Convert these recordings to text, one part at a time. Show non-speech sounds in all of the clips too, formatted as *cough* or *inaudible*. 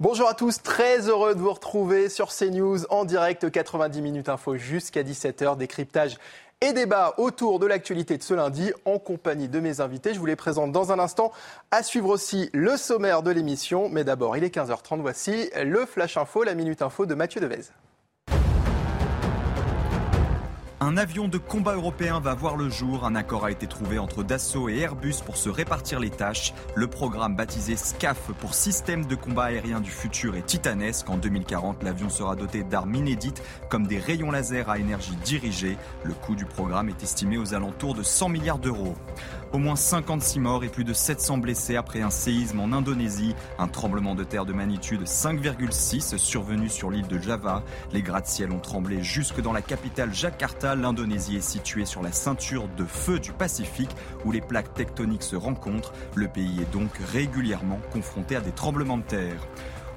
Bonjour à tous, très heureux de vous retrouver sur CNews en direct 90 minutes info jusqu'à 17h, décryptage et débat autour de l'actualité de ce lundi en compagnie de mes invités. Je vous les présente dans un instant. À suivre aussi le sommaire de l'émission. Mais d'abord, il est 15h30. Voici le Flash Info, la Minute Info de Mathieu Devez. Un avion de combat européen va voir le jour. Un accord a été trouvé entre Dassault et Airbus pour se répartir les tâches. Le programme baptisé SCAF pour Système de combat aérien du futur est titanesque. En 2040, l'avion sera doté d'armes inédites comme des rayons laser à énergie dirigée. Le coût du programme est estimé aux alentours de 100 milliards d'euros. Au moins 56 morts et plus de 700 blessés après un séisme en Indonésie. Un tremblement de terre de magnitude 5,6 survenu sur l'île de Java. Les gratte-ciel ont tremblé jusque dans la capitale Jakarta. L'Indonésie est située sur la ceinture de feu du Pacifique où les plaques tectoniques se rencontrent. Le pays est donc régulièrement confronté à des tremblements de terre.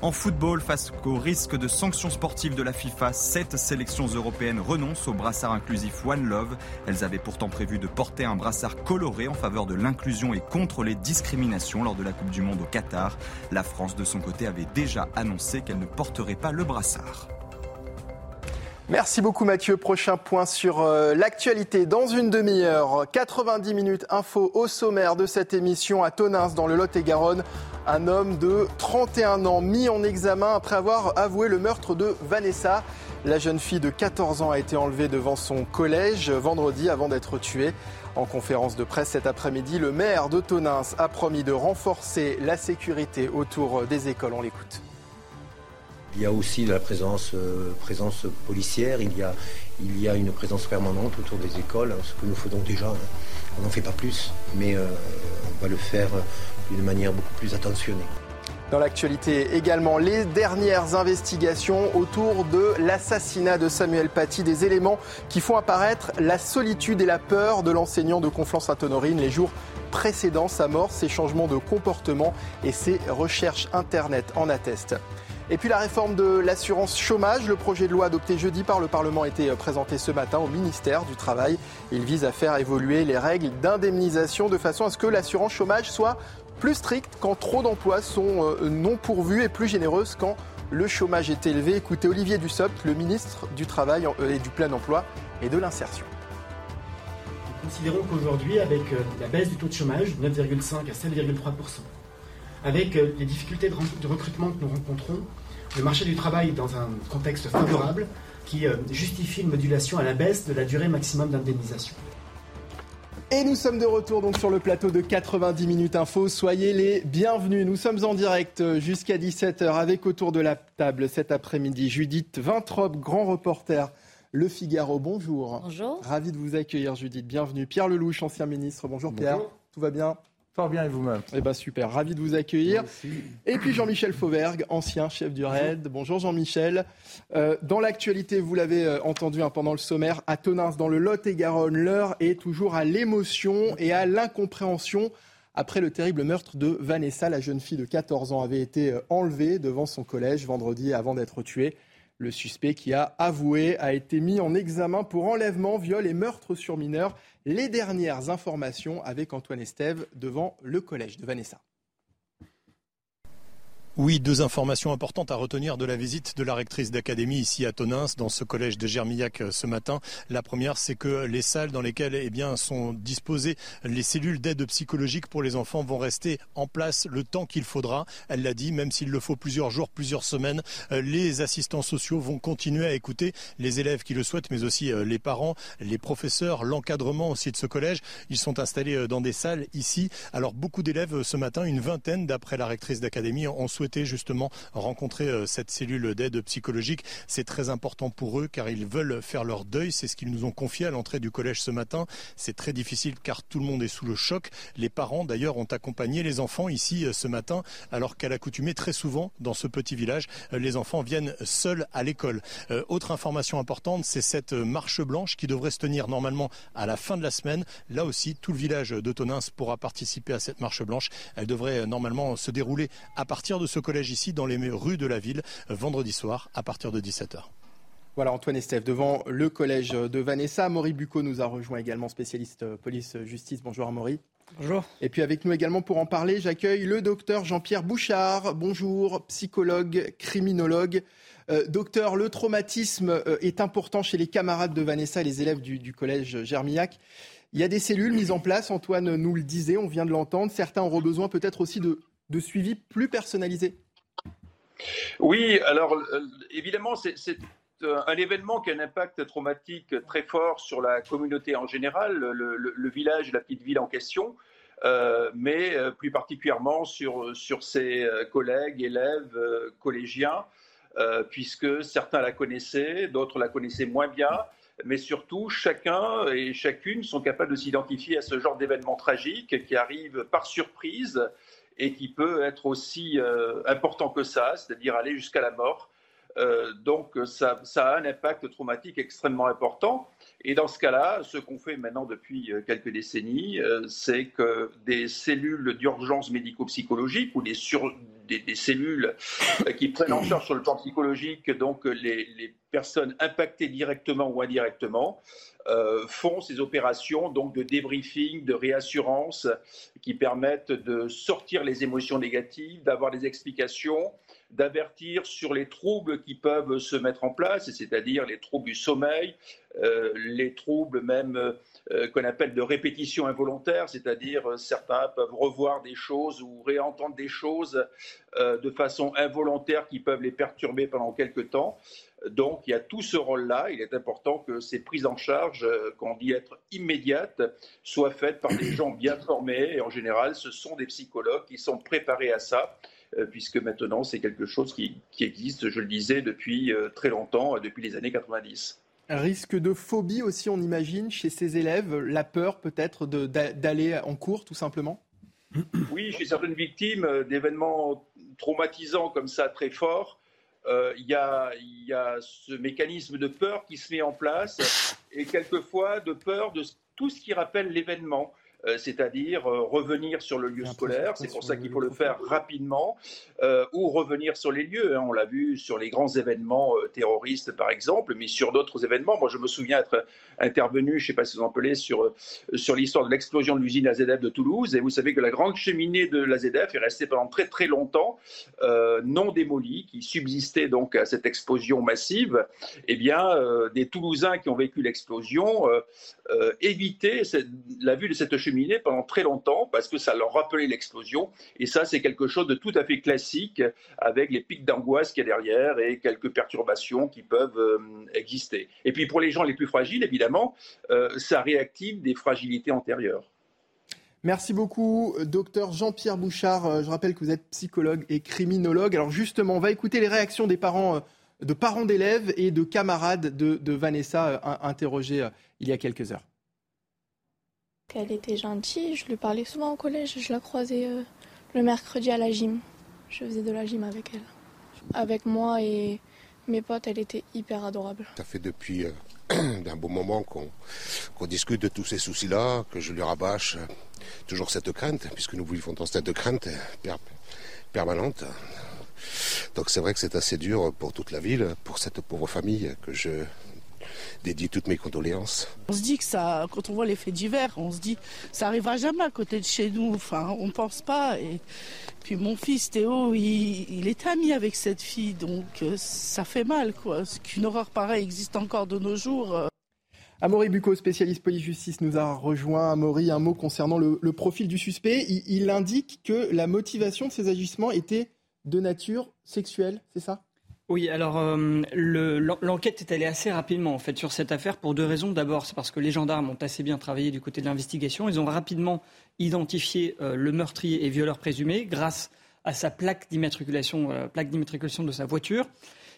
En football, face au risque de sanctions sportives de la FIFA, sept sélections européennes renoncent au brassard inclusif One Love. Elles avaient pourtant prévu de porter un brassard coloré en faveur de l'inclusion et contre les discriminations lors de la Coupe du Monde au Qatar. La France, de son côté, avait déjà annoncé qu'elle ne porterait pas le brassard. Merci beaucoup Mathieu. Prochain point sur euh, l'actualité dans une demi-heure. 90 minutes info au sommaire de cette émission à Tonins dans le Lot-et-Garonne. Un homme de 31 ans mis en examen après avoir avoué le meurtre de Vanessa. La jeune fille de 14 ans a été enlevée devant son collège vendredi avant d'être tuée. En conférence de presse cet après-midi, le maire de Tonins a promis de renforcer la sécurité autour des écoles. On l'écoute. Il y a aussi la présence, euh, présence policière, il y, a, une présence permanente autour des écoles, hein, ce que nous faisons déjà. Hein. On n'en fait pas plus, mais euh, on va le faire d'une manière beaucoup plus attentionnée. Dans l'actualité également, les dernières investigations autour de l'assassinat de Samuel Paty, des éléments qui font apparaître la solitude et la peur de l'enseignant de Conflans-Sainte-Honorine les jours précédant sa mort, ses changements de comportement et ses recherches Internet en attestent. Et puis la réforme de l'assurance chômage, le projet de loi adopté jeudi par le Parlement a été présenté ce matin au ministère du Travail. Il vise à faire évoluer les règles d'indemnisation de façon à ce que l'assurance chômage soit plus stricte quand trop d'emplois sont euh, non pourvus et plus généreuse quand le chômage est élevé. Écoutez Olivier Dussopt, le ministre du Travail euh, et du Plein Emploi et de l'Insertion. Nous considérons qu'aujourd'hui, avec euh, la baisse du taux de chômage, de 9,5 à 7,3 avec euh, les difficultés de recrutement que nous rencontrons, le marché du travail dans un contexte favorable qui euh, justifie une modulation à la baisse de la durée maximum d'indemnisation. Et nous sommes de retour donc sur le plateau de 90 minutes info. Soyez les bienvenus. Nous sommes en direct euh, jusqu'à 17h avec autour de la table cet après-midi Judith Vintrop, grand reporter Le Figaro. Bonjour. Bonjour. Ravi de vous accueillir Judith. Bienvenue. Pierre Lelouch, ancien ministre. Bonjour Pierre. Tout va bien? Fort bien et vous-même? Eh ben super, ravi de vous accueillir. Et puis Jean-Michel Fauvergue, ancien chef du RAID. Bonjour Jean-Michel. Euh, dans l'actualité, vous l'avez euh, entendu hein, pendant le sommaire, à Tonins, dans le Lot-et-Garonne, l'heure est toujours à l'émotion et à l'incompréhension. Après le terrible meurtre de Vanessa, la jeune fille de 14 ans avait été euh, enlevée devant son collège vendredi avant d'être tuée. Le suspect qui a avoué a été mis en examen pour enlèvement, viol et meurtre sur mineur. Les dernières informations avec Antoine Estève devant le collège de Vanessa. Oui, deux informations importantes à retenir de la visite de la rectrice d'académie ici à Tonins, dans ce collège de Germillac euh, ce matin. La première, c'est que les salles dans lesquelles eh bien, sont disposées les cellules d'aide psychologique pour les enfants vont rester en place le temps qu'il faudra. Elle l'a dit, même s'il le faut plusieurs jours, plusieurs semaines, euh, les assistants sociaux vont continuer à écouter les élèves qui le souhaitent, mais aussi euh, les parents, les professeurs, l'encadrement aussi de ce collège. Ils sont installés dans des salles ici. Alors beaucoup d'élèves ce matin, une vingtaine d'après la rectrice d'académie, ont souhaité justement rencontrer euh, cette cellule d'aide psychologique. C'est très important pour eux car ils veulent faire leur deuil. C'est ce qu'ils nous ont confié à l'entrée du collège ce matin. C'est très difficile car tout le monde est sous le choc. Les parents d'ailleurs ont accompagné les enfants ici euh, ce matin alors qu'à l'accoutumée très souvent dans ce petit village, euh, les enfants viennent seuls à l'école. autre information importante, c'est cette marche blanche qui devrait se tenir normalement à la fin de la semaine. Là aussi, tout le village de Tonins pourra participer à cette marche blanche. Elle devrait normalement se dérouler à partir de ce collège ici dans les rues de la ville vendredi soir à partir de 17h. Voilà, Antoine Estève, devant le collège de Vanessa. Maury Bucco nous a rejoint également, spécialiste police-justice. Bonjour Maury. Bonjour. Et puis avec nous également pour en parler, j'accueille le docteur Jean-Pierre Bouchard. Bonjour, psychologue, criminologue. Euh, docteur, le traumatisme euh, est important chez les camarades de Vanessa et les élèves du, collège Germillac. Il y a des cellules mises en place, Antoine nous le disait, on vient de l'entendre. Certains auront besoin peut-être aussi de, de suivi plus personnalisé. Oui, alors euh, évidemment, c'est un événement qui a un impact traumatique très fort sur la communauté en général, le, village, la petite ville en question, euh, mais euh, plus particulièrement sur, sur ses collègues, élèves, collégiens, puisque certains la connaissaient, d'autres la connaissaient moins bien, mais surtout chacun et chacune sont capables de s'identifier à ce genre d'événement tragique qui arrive par surprise et qui peut être aussi important que ça, c'est-à-dire aller jusqu'à la mort. Euh, donc ça, a un impact traumatique extrêmement important. Et dans ce cas-là, ce qu'on fait maintenant depuis euh, quelques décennies, euh, c'est que des cellules d'urgence médico-psychologique ou des, cellules qui prennent en charge sur le plan psychologique donc les, les personnes impactées directement ou indirectement, font ces opérations donc de débriefing, de réassurance, qui permettent de sortir les émotions négatives, d'avoir des explications, d'avertir sur les troubles qui peuvent se mettre en place, c'est-à-dire les troubles du sommeil, euh, les troubles même euh, qu'on appelle de répétition involontaire, c'est-à-dire euh, certains peuvent revoir des choses ou réentendre des choses de façon involontaire qui peuvent les perturber pendant quelque temps. Donc il y a tout ce rôle-là. Il est important que ces prises en charge, qu'on dit être immédiates, soient faites par des gens bien formés. Et en général, ce sont des psychologues qui sont préparés à ça puisque maintenant c'est quelque chose qui, existe, je le disais, depuis euh, très longtemps, depuis les années 90. Un risque de phobie aussi, on imagine, chez ces élèves, la peur peut-être d'aller en cours tout simplement? Oui, chez certaines victimes euh, d'événements traumatisants comme ça, très forts, il y, a, y, a, ce mécanisme de peur qui se met en place et quelquefois de peur de tout ce qui rappelle l'événement. Euh, c'est-à-dire euh, revenir sur le lieu scolaire, c'est pour ça qu'il faut le faire rapidement, euh, ou revenir sur les lieux. Hein. On l'a vu sur les grands événements terroristes, par exemple, mais sur d'autres événements. Moi, je me souviens être intervenu, je ne sais pas si vous en appelez, sur, sur l'histoire de l'explosion de l'usine AZF de Toulouse. Et vous savez que la grande cheminée de l'AZF est restée pendant très très longtemps non démolie, qui subsistait donc à cette explosion massive. Eh bien, des Toulousains qui ont vécu l'explosion évitaient la vue de cette cheminée pendant très longtemps parce que ça leur rappelait l'explosion. Et ça, c'est quelque chose de tout à fait classique avec les pics d'angoisse qu'il y a derrière et quelques perturbations qui peuvent euh, exister. Et puis pour les gens les plus fragiles, évidemment, euh, ça réactive des fragilités antérieures. Merci beaucoup, docteur Jean-Pierre Bouchard. Euh, je rappelle que vous êtes psychologue et criminologue. Alors justement, on va écouter les réactions des parents, de parents d'élèves et de camarades de, de Vanessa interrogés il y a quelques heures. Elle était gentille, je lui parlais souvent au collège, je la croisais euh, le mercredi à la gym. Je faisais de la gym avec elle. Avec moi et mes potes, elle était hyper adorable. Ça fait depuis euh, *clears throat* un bon moment qu'on discute de tous ces soucis-là, que je lui rabâche euh, toujours cette crainte, puisque nous vivons dans cette crainte permanente. Donc c'est vrai que c'est assez dur pour toute la ville, pour cette pauvre famille que je dédie toutes mes condoléances. On se dit que ça, quand on voit les faits divers, on se dit ça arrivera jamais à côté de chez nous. Enfin, on pense pas. Et puis mon fils Théo, il, est ami avec cette fille, donc euh, ça fait mal, quoi. Qu'une horreur pareille existe encore de nos jours. Euh. Amaury Bucco, spécialiste police-justice, nous a rejoint. Amaury, un mot concernant le, profil du suspect. il indique que la motivation de ses agissements était de nature sexuelle, c'est ça? Oui, alors euh, l'enquête est allée assez rapidement en fait sur cette affaire pour deux raisons. D'abord, c'est parce que les gendarmes ont assez bien travaillé du côté de l'investigation. Ils ont rapidement identifié euh, le meurtrier et violeur présumé grâce à sa plaque d'immatriculation, euh, plaque d'immatriculation de sa voiture.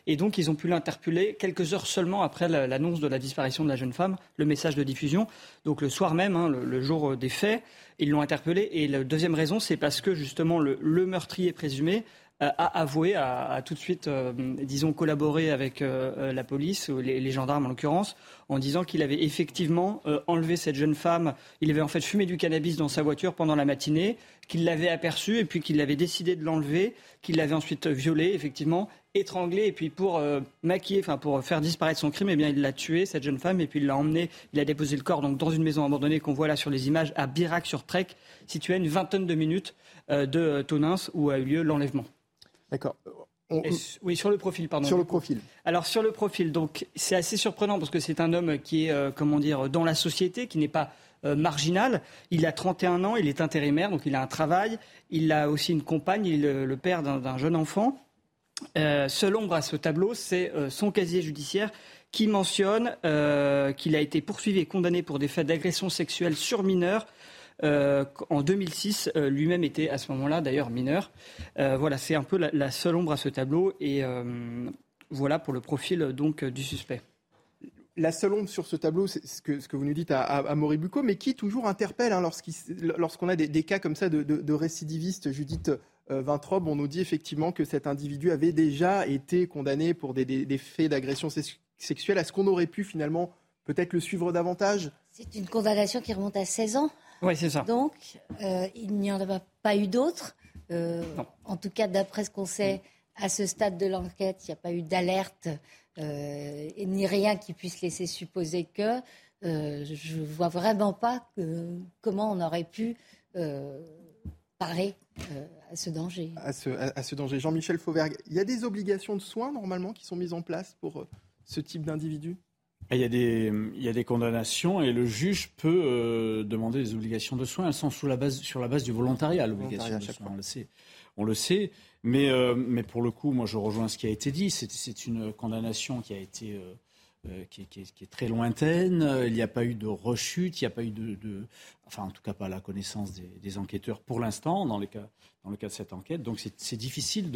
Et donc, ils ont pu l'interpeller quelques heures seulement après l'annonce de la disparition de la jeune femme, le message de diffusion. Donc, le soir même, hein, le, jour des faits, ils l'ont interpellé. Et la deuxième raison, c'est parce que justement, le meurtrier présumé a avoué, a, tout de suite, disons, collaboré avec la police, les, les, gendarmes en l'occurrence, en disant qu'il avait effectivement enlevé cette jeune femme. Il avait en fait fumé du cannabis dans sa voiture pendant la matinée, qu'il l'avait aperçue et puis qu'il avait décidé de l'enlever, qu'il l'avait ensuite violée, effectivement, étranglée et puis pour maquiller, enfin pour faire disparaître son crime, eh bien il l'a tuée cette jeune femme et puis il l'a emmenée, il a déposé le corps donc dans une maison abandonnée qu'on voit là sur les images à Birac-sur-Trek, située à une vingtaine de minutes euh, de Tonins où a eu lieu l'enlèvement. D'accord. Oui, sur le profil, pardon. Sur le profil. Alors sur le profil, donc c'est assez surprenant parce que c'est un homme qui est, euh, comment dire, dans la société, qui n'est pas euh, marginal. Il a 31 ans, il est intérimaire, donc il a un travail. Il a aussi une compagne, il est le, père d'un jeune enfant. seul ombre à ce tableau, c'est son casier judiciaire qui mentionne qu'il a été poursuivi et condamné pour des faits d'agression sexuelle sur mineurs euh, en 2006, euh, lui-même était à ce moment-là d'ailleurs mineur. Euh, voilà, c'est un peu la, seule ombre à ce tableau et voilà pour le profil donc du suspect la seule ombre sur ce tableau, c'est ce que, ce que vous nous dites à, à, Moribuco, mais qui toujours interpelle hein, lorsqu'on a des, cas comme ça de, récidivistes. Judith Vintrobe, on nous dit effectivement que cet individu avait déjà été condamné pour des, des faits d'agression sexuelle. Est-ce qu'on aurait pu finalement peut-être le suivre davantage? C'est une condamnation qui remonte à 16 ans. Oui, c'est ça. Donc, euh, il n'y en a pas eu d'autres. Euh, en tout cas, d'après ce qu'on sait, à ce stade de l'enquête, il n'y a pas eu d'alerte euh, ni rien qui puisse laisser supposer que. je ne vois vraiment pas comment on aurait pu parer à ce danger. À ce, à ce danger. Jean-Michel Fauvergue, il y a des obligations de soins normalement qui sont mises en place pour ce type d'individu? Il y, a des, il y a des condamnations et le juge peut euh, demander des obligations de soins. Elles sont sous la base, sur la base du volontariat, l'obligation de soins. On le sait. On le sait. Mais, euh, mais pour le coup, moi, je rejoins ce qui a été dit. C'est une condamnation qui a été. Euh, qui, est, qui, est, très lointaine, il n'y a pas eu de rechute, il n'y a pas eu de, Enfin, en tout cas, pas à la connaissance des, enquêteurs pour l'instant, dans, dans le cas de cette enquête. Donc, c'est difficile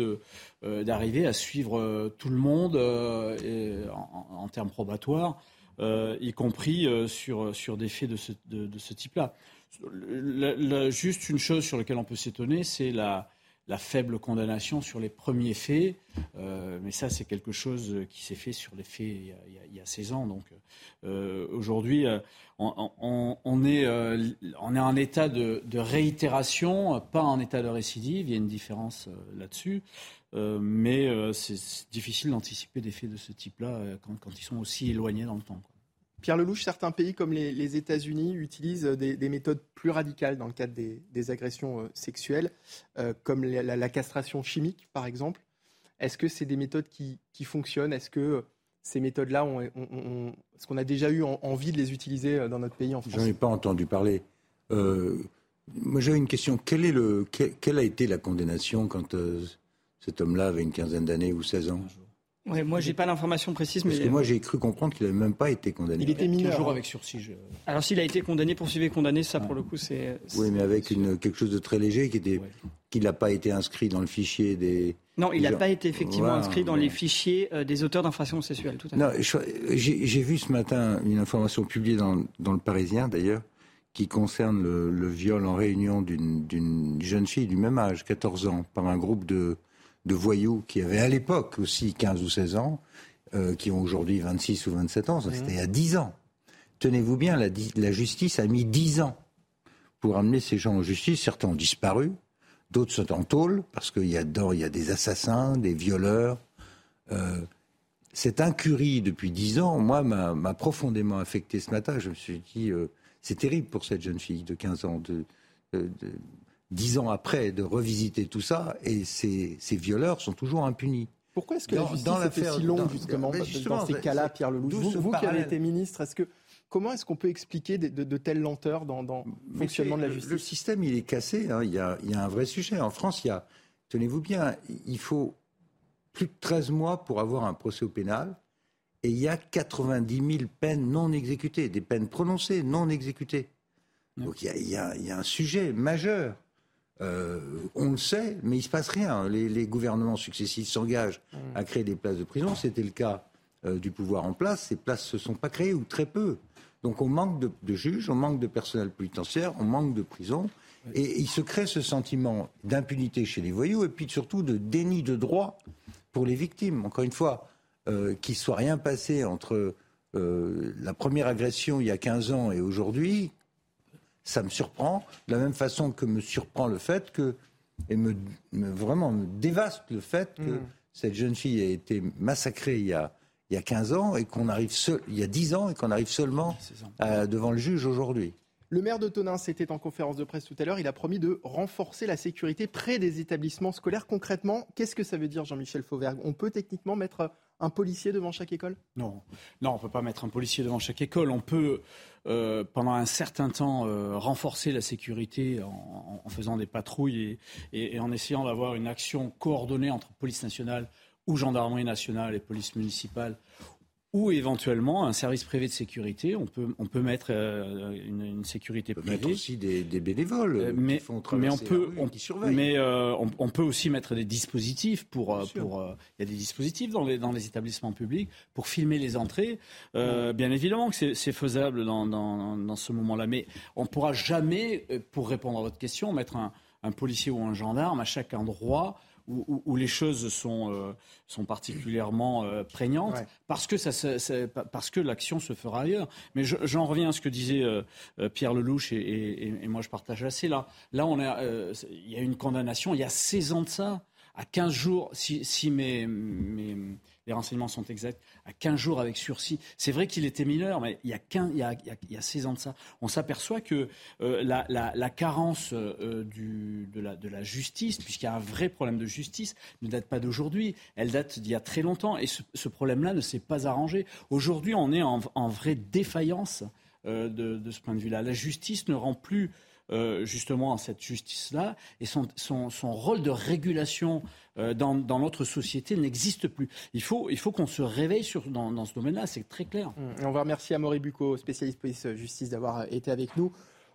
d'arriver à suivre tout le monde en, termes probatoires. Euh, y compris euh, sur, sur des faits de ce, de, ce type-là. juste une chose sur laquelle on peut s'étonner, c'est la, la, faible condamnation sur les premiers faits. Euh, mais ça, c'est quelque chose qui s'est fait sur les faits il y a, il y a 16 ans. Donc aujourd'hui, on, on, est, en état de, réitération, pas en état de récidive. Il y a une différence là-dessus. mais c'est difficile d'anticiper des faits de ce type-là quand, ils sont aussi éloignés dans le temps. Pierre Lelouch, certains pays comme les, États-Unis utilisent des, méthodes plus radicales dans le cadre des, agressions euh, sexuelles, euh, comme la, castration chimique, par exemple. Est-ce que c'est des méthodes qui, fonctionnent? Est-ce que ces méthodes-là, on, est-ce qu'on a déjà eu envie de les utiliser euh, dans notre pays en France J'en ai pas entendu parler. moi, j'ai une question. Quel, est le, quelle a été la condamnation quand cet homme-là avait une quinzaine d'années ou 16 ans? Ouais, moi, j'ai pas l'information précise, mais parce que moi, j'ai cru comprendre qu'il n'avait même pas été condamné. Il était mineur. Toujours avec sursis. Alors, s'il a été condamné, poursuivi condamné, ça, pour le coup, c'est. Oui, mais avec une, quelque chose de très léger qui était, qu'il n'a pas été inscrit dans le fichier des. Non, il n'a pas été effectivement inscrit dans les fichiers euh, des auteurs d'infractions sexuelles. Tout à non, j'ai vu ce matin une information publiée dans, dans le Parisien, d'ailleurs, qui concerne le, le viol en réunion d'une jeune fille du même âge, 14 ans, par un groupe de de voyous qui avaient à l'époque aussi 15 ou 16 ans, euh, qui ont aujourd'hui 26 ou 27 ans, ça c'était il y a 10 ans. Tenez-vous bien, la, la, justice a mis 10 ans pour amener ces gens en justice. Certains ont disparu, d'autres sont en tôle, parce qu'il y a dedans, il y a des assassins, des violeurs. Euh, cette incurie depuis 10 ans, moi, m'a profondément affecté ce matin. Je me suis dit, euh, c'est terrible pour cette jeune fille de 15 ans de, de, dix ans après, de revisiter tout ça, et ces, violeurs sont toujours impunis. Pourquoi est-ce que la justice dans était si longue, justement, dans ces cas-là, Pierre Lelouch Vous, qui avez été ministre, est-ce que comment est-ce qu'on peut expliquer de, telles lenteurs dans, le fonctionnement de la justice? Le système, il est cassé. Hein. Il, y a, il, y a, un vrai sujet. En France, il y a, tenez-vous bien, il faut plus de 13 mois pour avoir un procès au pénal. Et il y a 90 000 peines non exécutées, des peines prononcées non exécutées. Donc il y, a, il, y a, il y a un sujet majeur. Euh, on le sait, mais il se passe rien. Les, gouvernements successifs s'engagent à créer des places de prison. C'était le cas euh, du pouvoir en place. Ces places ne se sont pas créées, ou très peu. Donc on manque de, juges, on manque de personnel pénitentiaire, on manque de prisons. Et il se crée ce sentiment d'impunité chez les voyous et puis surtout de déni de droit pour les victimes. Encore une fois, euh, qu'il ne soit rien passé entre la première agression il y a 15 ans et aujourd'hui, ça me surprend. De la même façon que me surprend le fait que, et me, vraiment me dévaste le fait que mm. cette jeune fille a été massacrée il y a, il y a 15 ans et qu'on arrive seul, il y a 10 ans et qu'on arrive seulement devant le juge aujourd'hui. Le maire de Tonins était en conférence de presse tout à l'heure. Il a promis de renforcer la sécurité près des établissements scolaires. Concrètement, qu'est-ce que ça veut dire, Jean-Michel Fauvergue? On peut techniquement mettre un policier devant chaque école? Non, non, on ne peut pas mettre un policier devant chaque école. On peut, euh, pendant un certain temps, euh, renforcer la sécurité en, faisant des patrouilles et en essayant d'avoir une action coordonnée entre police nationale ou gendarmerie nationale et police municipale ou éventuellement un service privé de sécurité. On peut, on peut mettre euh, une, sécurité on peut Mettre aussi des, bénévoles euh, mais, qui font mais on peut, on, qui surveillent. Mais euh, on, peut aussi mettre des dispositifs pour, pour il y a des dispositifs dans les, dans les établissements publics pour filmer les entrées. Bien évidemment que c'est faisable dans, dans, dans ce moment-là, mais on ne pourra jamais, pour répondre à votre question, mettre un, un policier ou un gendarme à chaque endroit où, les choses sont, euh, sont particulièrement euh, prégnantes, parce que, ça, parce que l'action se fera ailleurs. Mais j'en reviens à ce que disait euh, Pierre Lelouch, et, et, moi je partage assez. Là, là on a, il y a une condamnation, il y a 16 ans de ça, à 15 jours, si, si mes, mes, les renseignements sont exacts, à 15 jours avec sursis. C'est vrai qu'il était mineur, mais il y a, 15, il y a, il y a 16 ans de ça. On s'aperçoit que euh, la, carence euh, du, de, la, justice, puisqu'il y a un vrai problème de justice, ne date pas d'aujourd'hui. Elle date d'il y a très longtemps. Et ce, problème-là ne s'est pas arrangé. Aujourd'hui, on est en, vraie défaillance euh, de, de, ce point de vue-là. La justice ne rend plus euh, justement cette justice-là et son, son, son, rôle de régulation euh, dans, dans, notre société n'existe plus. Il faut, il faut qu'on se réveille sur, dans, dans ce domaine-là, c'est très clair. Mmh. on va remercier Amaury Bucco, spécialiste police-justice, d'avoir été avec nous.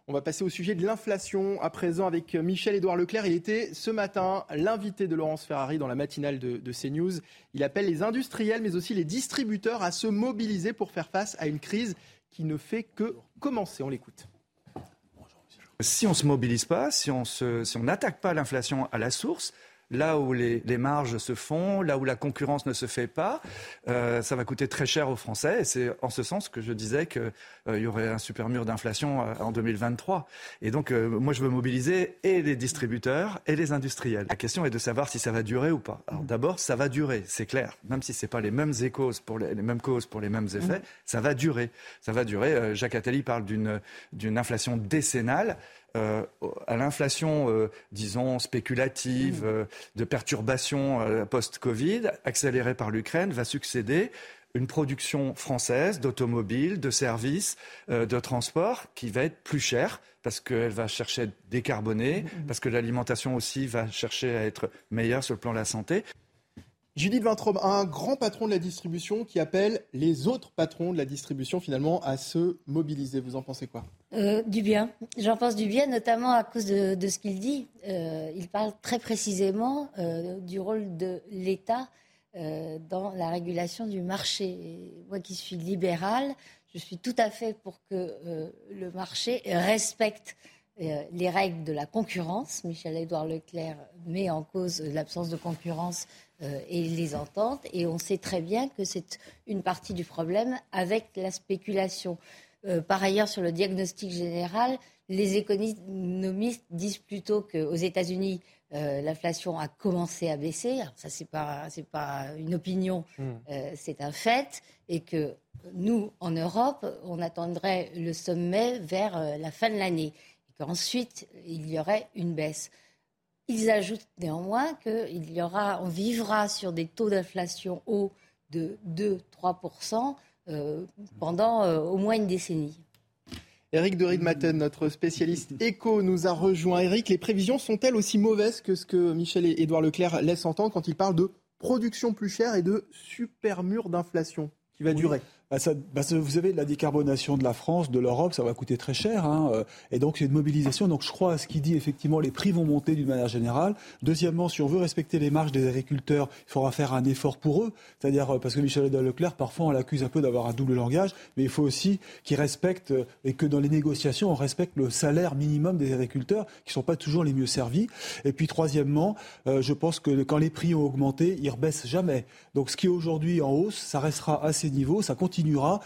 On va passer au sujet de l'inflation à présent avec Michel-Édouard Leclerc. Il était ce matin l'invité de Laurence Ferrari dans la matinale de, de, CNews. Il appelle les industriels mais aussi les distributeurs à se mobiliser pour faire face à une crise qui ne fait que commencer. On l'écoute. Si on ne se mobilise pas, si on n'attaque pas l'inflation à la source, là où les, marges se font, là où la concurrence ne se fait pas, euh, ça va coûter très cher aux Français. Et c'est en ce sens que je disais qu'il euh, y aurait un super mur d'inflation euh, en 2023. Et donc, moi, je veux mobiliser et les distributeurs et les industriels. La question est de savoir si ça va durer ou pas. Alors d'abord, ça va durer, c'est clair. Même si ce n'est pas les mêmes causes pour les, mêmes causes pour les mêmes effets, ça va durer. Ça va durer. Jacques Attali parle d'une inflation décennale. Euh, à l'inflation, euh, disons, spéculative, mmh. euh, de perturbations post-Covid, accélérée par l'Ukraine, va succéder une production française d'automobiles, de services, de transport qui va être plus chère parce qu'elle va chercher à décarboner, mmh, mmh. parce que l'alimentation aussi va chercher à être meilleure sur le plan de la santé. Judith Vintraube, un grand patron de la distribution qui appelle les autres patrons de la distribution finalement à se mobiliser. Vous en pensez quoi? Euh, Du bien. J'en pense du bien, notamment à cause de, ce qu'il dit. Euh, il parle très précisément euh, du rôle de l'État dans la régulation du marché. moi qui suis libérale, je suis tout à fait pour que le marché respecte les règles de la concurrence. Michel-Édouard Leclerc met en cause l'absence de concurrence et les ententes. Et on sait très bien que c'est une partie du problème avec la spéculation. Euh, par ailleurs, sur le diagnostic général, les économistes disent plutôt qu'aux États-Unis, euh, l'inflation a commencé à baisser. ça, c'est pas pas une opinion, hmm. c'est un fait, et que nous, en Europe, on attendrait le sommet vers la fin de l'année, et qu'ensuite il y aurait une baisse. Ils ajoutent néanmoins qu'il y aura, on vivra sur des taux d'inflation hauts de 2-3% euh, pendant euh, au moins une décennie. Eric de Riedmatten, notre spécialiste éco, nous a rejoint. Eric, les prévisions sont-elles aussi mauvaises que ce que Michel et Édouard Leclerc laissent entendre quand ils parlent de production plus chère et de super mur d'inflation qui va durer? Bah, bah, vous avez la décarbonation de la France, de l'Europe, ça va coûter très cher. Hein, euh, et donc, c'est une mobilisation. Donc, je crois à ce qu'il dit, effectivement, les prix vont monter d'une manière générale. Deuxièmement, si on veut respecter les marges des agriculteurs, il faudra faire un effort pour eux. C'est-à-dire, euh, parce que Michel Leclerc, parfois, on l'accuse un peu d'avoir un double langage, mais il faut aussi qu'ils respectent, euh, et que dans les négociations, on respecte le salaire minimum des agriculteurs, qui ne sont pas toujours les mieux servis. Et puis, troisièmement, je pense que quand les prix ont augmenté, ils ne rebaissent jamais. Donc, ce qui est aujourd'hui en hausse, ça restera à ces niveaux, ça continue continuera.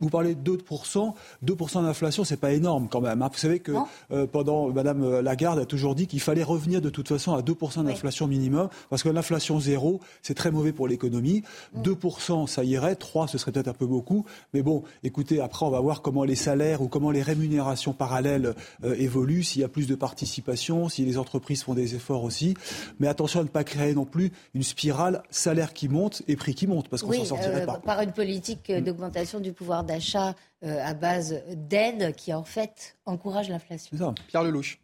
Vous parlez de 2%. 2% d'inflation, c'est pas énorme quand même. Hein. Vous savez que euh, pendant, Madame Lagarde a toujours dit qu'il fallait revenir de toute façon à 2% d'inflation minimum, parce que l'inflation zéro, c'est très mauvais pour l'économie. 2%, ça irait. 3, ce serait peut-être un peu beaucoup. Mais bon, écoutez, après, on va voir comment les salaires ou comment les rémunérations parallèles euh, évoluent, s'il y a plus de participation, si les entreprises font des efforts aussi. Mais attention à ne pas créer non plus une spirale salaire qui monte et prix qui monte, parce qu'on s'en sortirait euh, pas. Par une politique d'augmentation du pouvoir d'achat euh, à base d'aide qui, en fait, encourage l'inflation. Pierre Lelouch.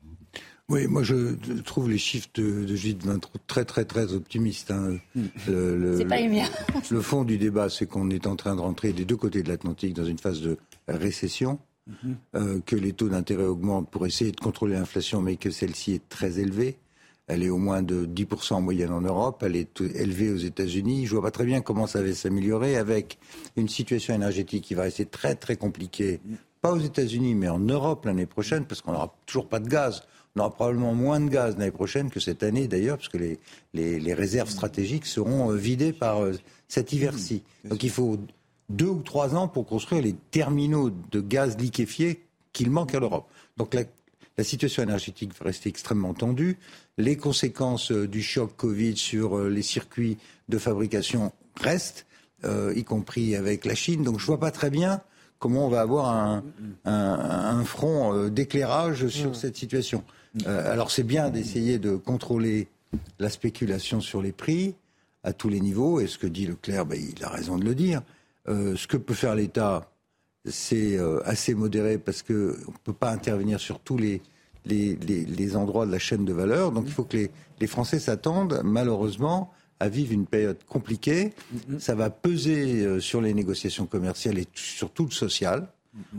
Oui, moi je trouve les chiffres de, de Gilles très très très optimistes. Hein. Hmm. C'est pas les *laughs* Le fond du débat, c'est qu'on est en train de rentrer des deux côtés de l'Atlantique dans une phase de récession, mhm. euh, que les taux d'intérêt augmentent pour essayer de contrôler l'inflation, mais que celle-ci est très élevée. Elle est au moins de 10% en moyenne en Europe. Elle est élevée aux États-Unis. Je vois pas très bien comment ça va s'améliorer avec une situation énergétique qui va rester très très compliquée. Pas aux États-Unis, mais en Europe l'année prochaine, parce qu'on n'aura toujours pas de gaz. On aura probablement moins de gaz l'année prochaine que cette année d'ailleurs, parce que les, les, réserves stratégiques seront euh, vidées par euh, cet hiver-ci. Donc il faut deux ou trois ans pour construire les terminaux de gaz liquéfié qu'il manque à l'Europe. Donc la, la situation énergétique va rester extrêmement tendue. Les conséquences euh, du choc Covid sur euh, les circuits de fabrication restent, euh, y compris avec la Chine. Donc je ne vois pas très bien comment on va avoir un, front d'éclairage sur mm. cette situation. alors c'est bien d'essayer de contrôler la spéculation sur les prix à tous les niveaux, et ce que dit Leclerc, ben, il a raison de le dire. ce que peut faire l'État, c'est assez modéré parce qu'on ne peut pas intervenir sur tous les, les, endroits de la chaîne de valeur. Donc il faut que les, Français s'attendent, malheureusement, à vivre une période compliquée. Ça va peser euh, sur les négociations commerciales et sur tout le social.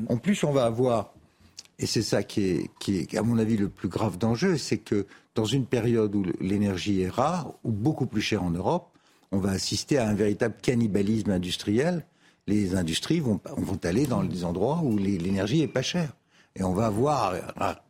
En plus, on va avoir, et c'est ça qui est, qui est, à mon avis, le plus grave d'enjeu, c'est que dans une période où l'énergie est rare, ou beaucoup plus chère en Europe, on va assister à un véritable cannibalisme industriel. Les industries vont, vont aller dans des endroits où l'énergie est pas chère et on va voir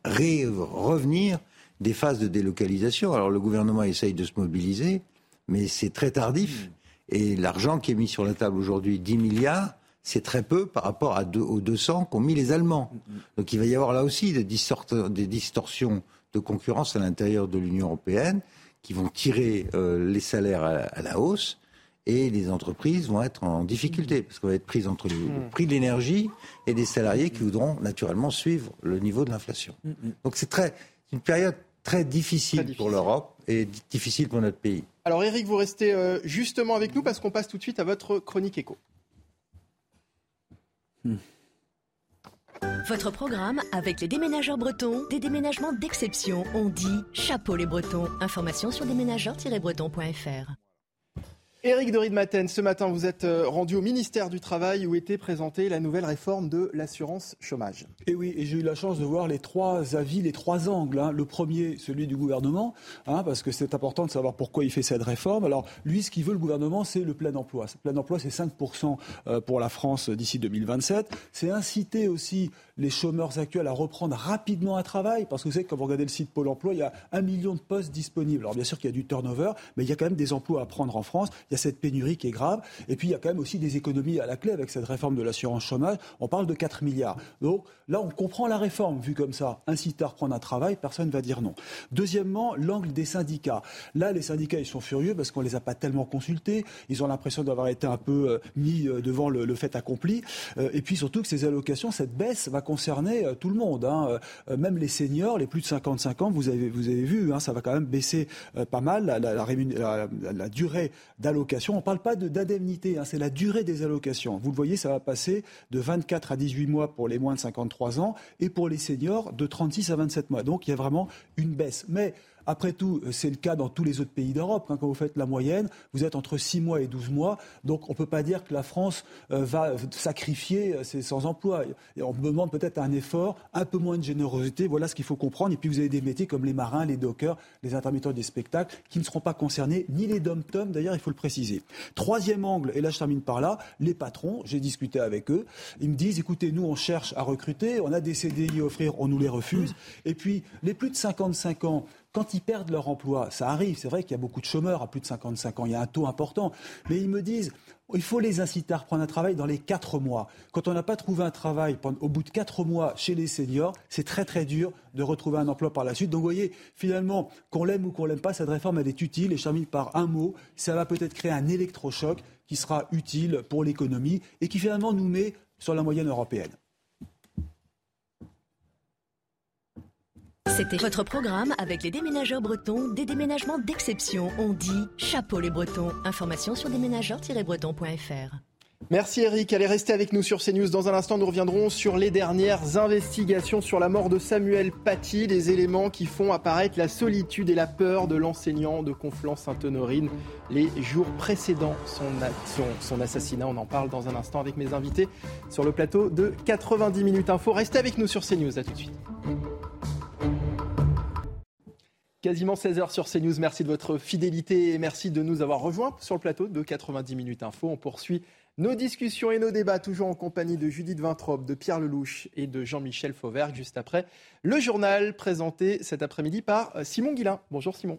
revenir des phases de délocalisation. Alors le gouvernement essaye de se mobiliser, mais c'est très tardif. Et l'argent qui est mis sur la table aujourd'hui, 10 milliards, c'est très peu par rapport à deux, aux 200 qu'ont mis les Allemands. Donc il va y avoir là aussi des, distorsions de concurrence à l'intérieur de l'Union européenne qui vont tirer euh, les salaires à, la hausse et les entreprises vont être en difficulté parce qu'on va être prise entre le, hmm. prix de l'énergie et des salariés qui voudront naturellement suivre le niveau de l'inflation. Hmm, hmm. Donc c'est très une période très difficile, pour l'Europe et difficile pour notre pays. Alors Eric, vous restez euh, justement avec nous parce qu'on passe tout de suite à votre chronique éco. Votre programme avec les déménageurs bretons, des déménagements d'exception. On dit chapeau les bretons. Information sur déménageurs-bretons.fr. Éric de Maten, ce matin, vous êtes euh, rendu au ministère du Travail où était présentée la nouvelle réforme de l'assurance chômage. Et oui, et j'ai eu la chance de voir les trois avis, les trois angles. Hein. Le premier, celui du gouvernement, hein, parce que c'est important de savoir pourquoi il fait cette réforme. Alors, lui, ce qu'il veut, le gouvernement, c'est le plein emploi. Ce plein emploi, c'est 5% euh, pour la France d'ici 2027. C'est inciter aussi les chômeurs actuels à reprendre rapidement un travail, parce que vous savez, quand vous regardez le site Pôle emploi, il y a un million de postes disponibles. Alors, bien sûr qu'il y a du turnover, mais il y a quand même des emplois à prendre en France y a cette pénurie qui est grave. Et puis, il y a quand même aussi des économies à la clé avec cette réforme de l'assurance chômage. On parle de 4 milliards. Donc, là, on comprend la réforme, vue comme ça. Inciter à reprendre un travail, personne ne va dire non. Deuxièmement, l'angle des syndicats. Là, les syndicats, ils sont furieux parce qu'on ne les a pas tellement consultés. Ils ont l'impression d'avoir été un peu euh, mis euh, devant le, fait accompli. Euh, et puis, surtout que ces allocations, cette baisse va concerner tout le monde. Hein. Même les seniors, les plus de 55 ans, vous avez, vous vu, hein, ça va quand même baisser pas mal la durée d'allocation on ne parle pas d'indemnité, hein, c'est la durée des allocations. Vous le voyez, ça va passer de 24 à 18 mois pour les moins de 53 ans et pour les seniors de 36 à 27 mois. Donc il y a vraiment une baisse. Mais Après tout, euh, c'est le cas dans tous les autres pays d'Europe. Hein. quand vous faites la moyenne, vous êtes entre 6 mois et 12 mois. Donc on ne peut pas dire que la France euh, va sacrifier ses sans-emploi. On demande peut-être un effort, un peu moins de générosité. Voilà ce qu'il faut comprendre. Et puis vous avez des métiers comme les marins, les dockers, les intermittents des spectacles qui ne seront pas concernés, ni les dom-toms d'ailleurs, il faut le préciser. Troisième angle, et là je termine par là, les patrons, j'ai discuté avec eux, ils me disent écoutez, nous on cherche à recruter, on a des CDI à offrir, on nous les refuse. Et puis les plus de 55 ans, quand ils perdent leur emploi, ça arrive, c'est vrai qu'il y a beaucoup de chômeurs à plus de 55 ans, il y a un taux important, mais ils me disent, il faut les inciter à reprendre un travail dans les quatre mois. Quand on n'a pas trouvé un travail au bout de quatre mois chez les seniors, c'est très très dur de retrouver un emploi par la suite. Donc vous voyez, finalement, qu'on l'aime ou qu'on l'aime pas, cette réforme elle est utile et je termine par un mot, ça va peut-être créer un électrochoc qui sera utile pour l'économie et qui finalement nous met sur la moyenne européenne. C'était votre programme avec les déménageurs bretons, des déménagements d'exception. On dit chapeau les bretons. Information sur déménageurs-bretons.fr. Merci Eric, allez rester avec nous sur CNews. Dans un instant, nous reviendrons sur les dernières investigations sur la mort de Samuel Paty, les éléments qui font apparaître la solitude et la peur de l'enseignant de Conflans-Sainte-Honorine les jours précédant son, son, assassinat. On en parle dans un instant avec mes invités sur le plateau de 90 minutes info. Restez avec nous sur CNews, à tout de suite. Quasiment 16h sur CNews. Merci de votre fidélité et merci de nous avoir rejoints sur le plateau de 90 minutes info. On poursuit nos discussions et nos débats, toujours en compagnie de Judith Vintrop, de Pierre Lelouch et de Jean-Michel Fauvergue, juste après le journal présenté cet après-midi par Simon Guillain. Bonjour Simon.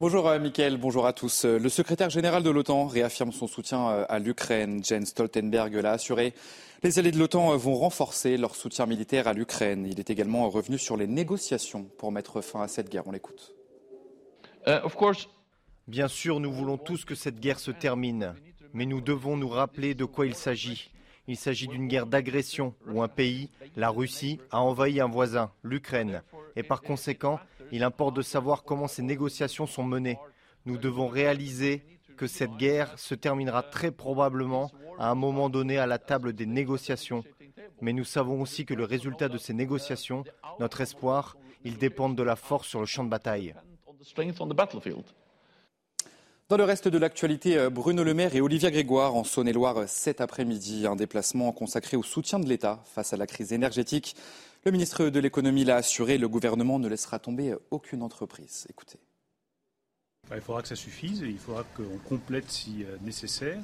Bonjour euh, Mickaël, bonjour à tous. Le secrétaire général de l'OTAN réaffirme son soutien euh, à l'Ukraine. Jens Stoltenberg l'a assuré. Les alliés de l'OTAN euh, vont renforcer leur soutien militaire à l'Ukraine. Il est également revenu sur les négociations pour mettre fin à cette guerre. On l'écoute. Uh, Bien sûr, nous voulons tous que cette guerre se termine, mais nous devons nous rappeler de quoi il s'agit. Il s'agit d'une guerre d'agression où un pays, la Russie, a envahi un voisin, l'Ukraine. Et par conséquent, il importe de savoir comment ces négociations sont menées. Nous devons réaliser que cette guerre se terminera très probablement à un moment donné à la table des négociations. Mais nous savons aussi que le résultat de ces négociations, notre espoir, ils dépendent de la force sur le champ de bataille. Dans le reste de l'actualité, euh, Bruno Le Maire et Olivia Grégoire en Saône-et-Loire euh, cet après-midi. Un déplacement consacré au soutien de l'État face à la crise énergétique. Le ministre de l'économie l'a assuré, le gouvernement ne laissera tomber euh, aucune entreprise. Écoutez. Bah, il faudra que ça suffise et il faudra qu'on complète si nécessaire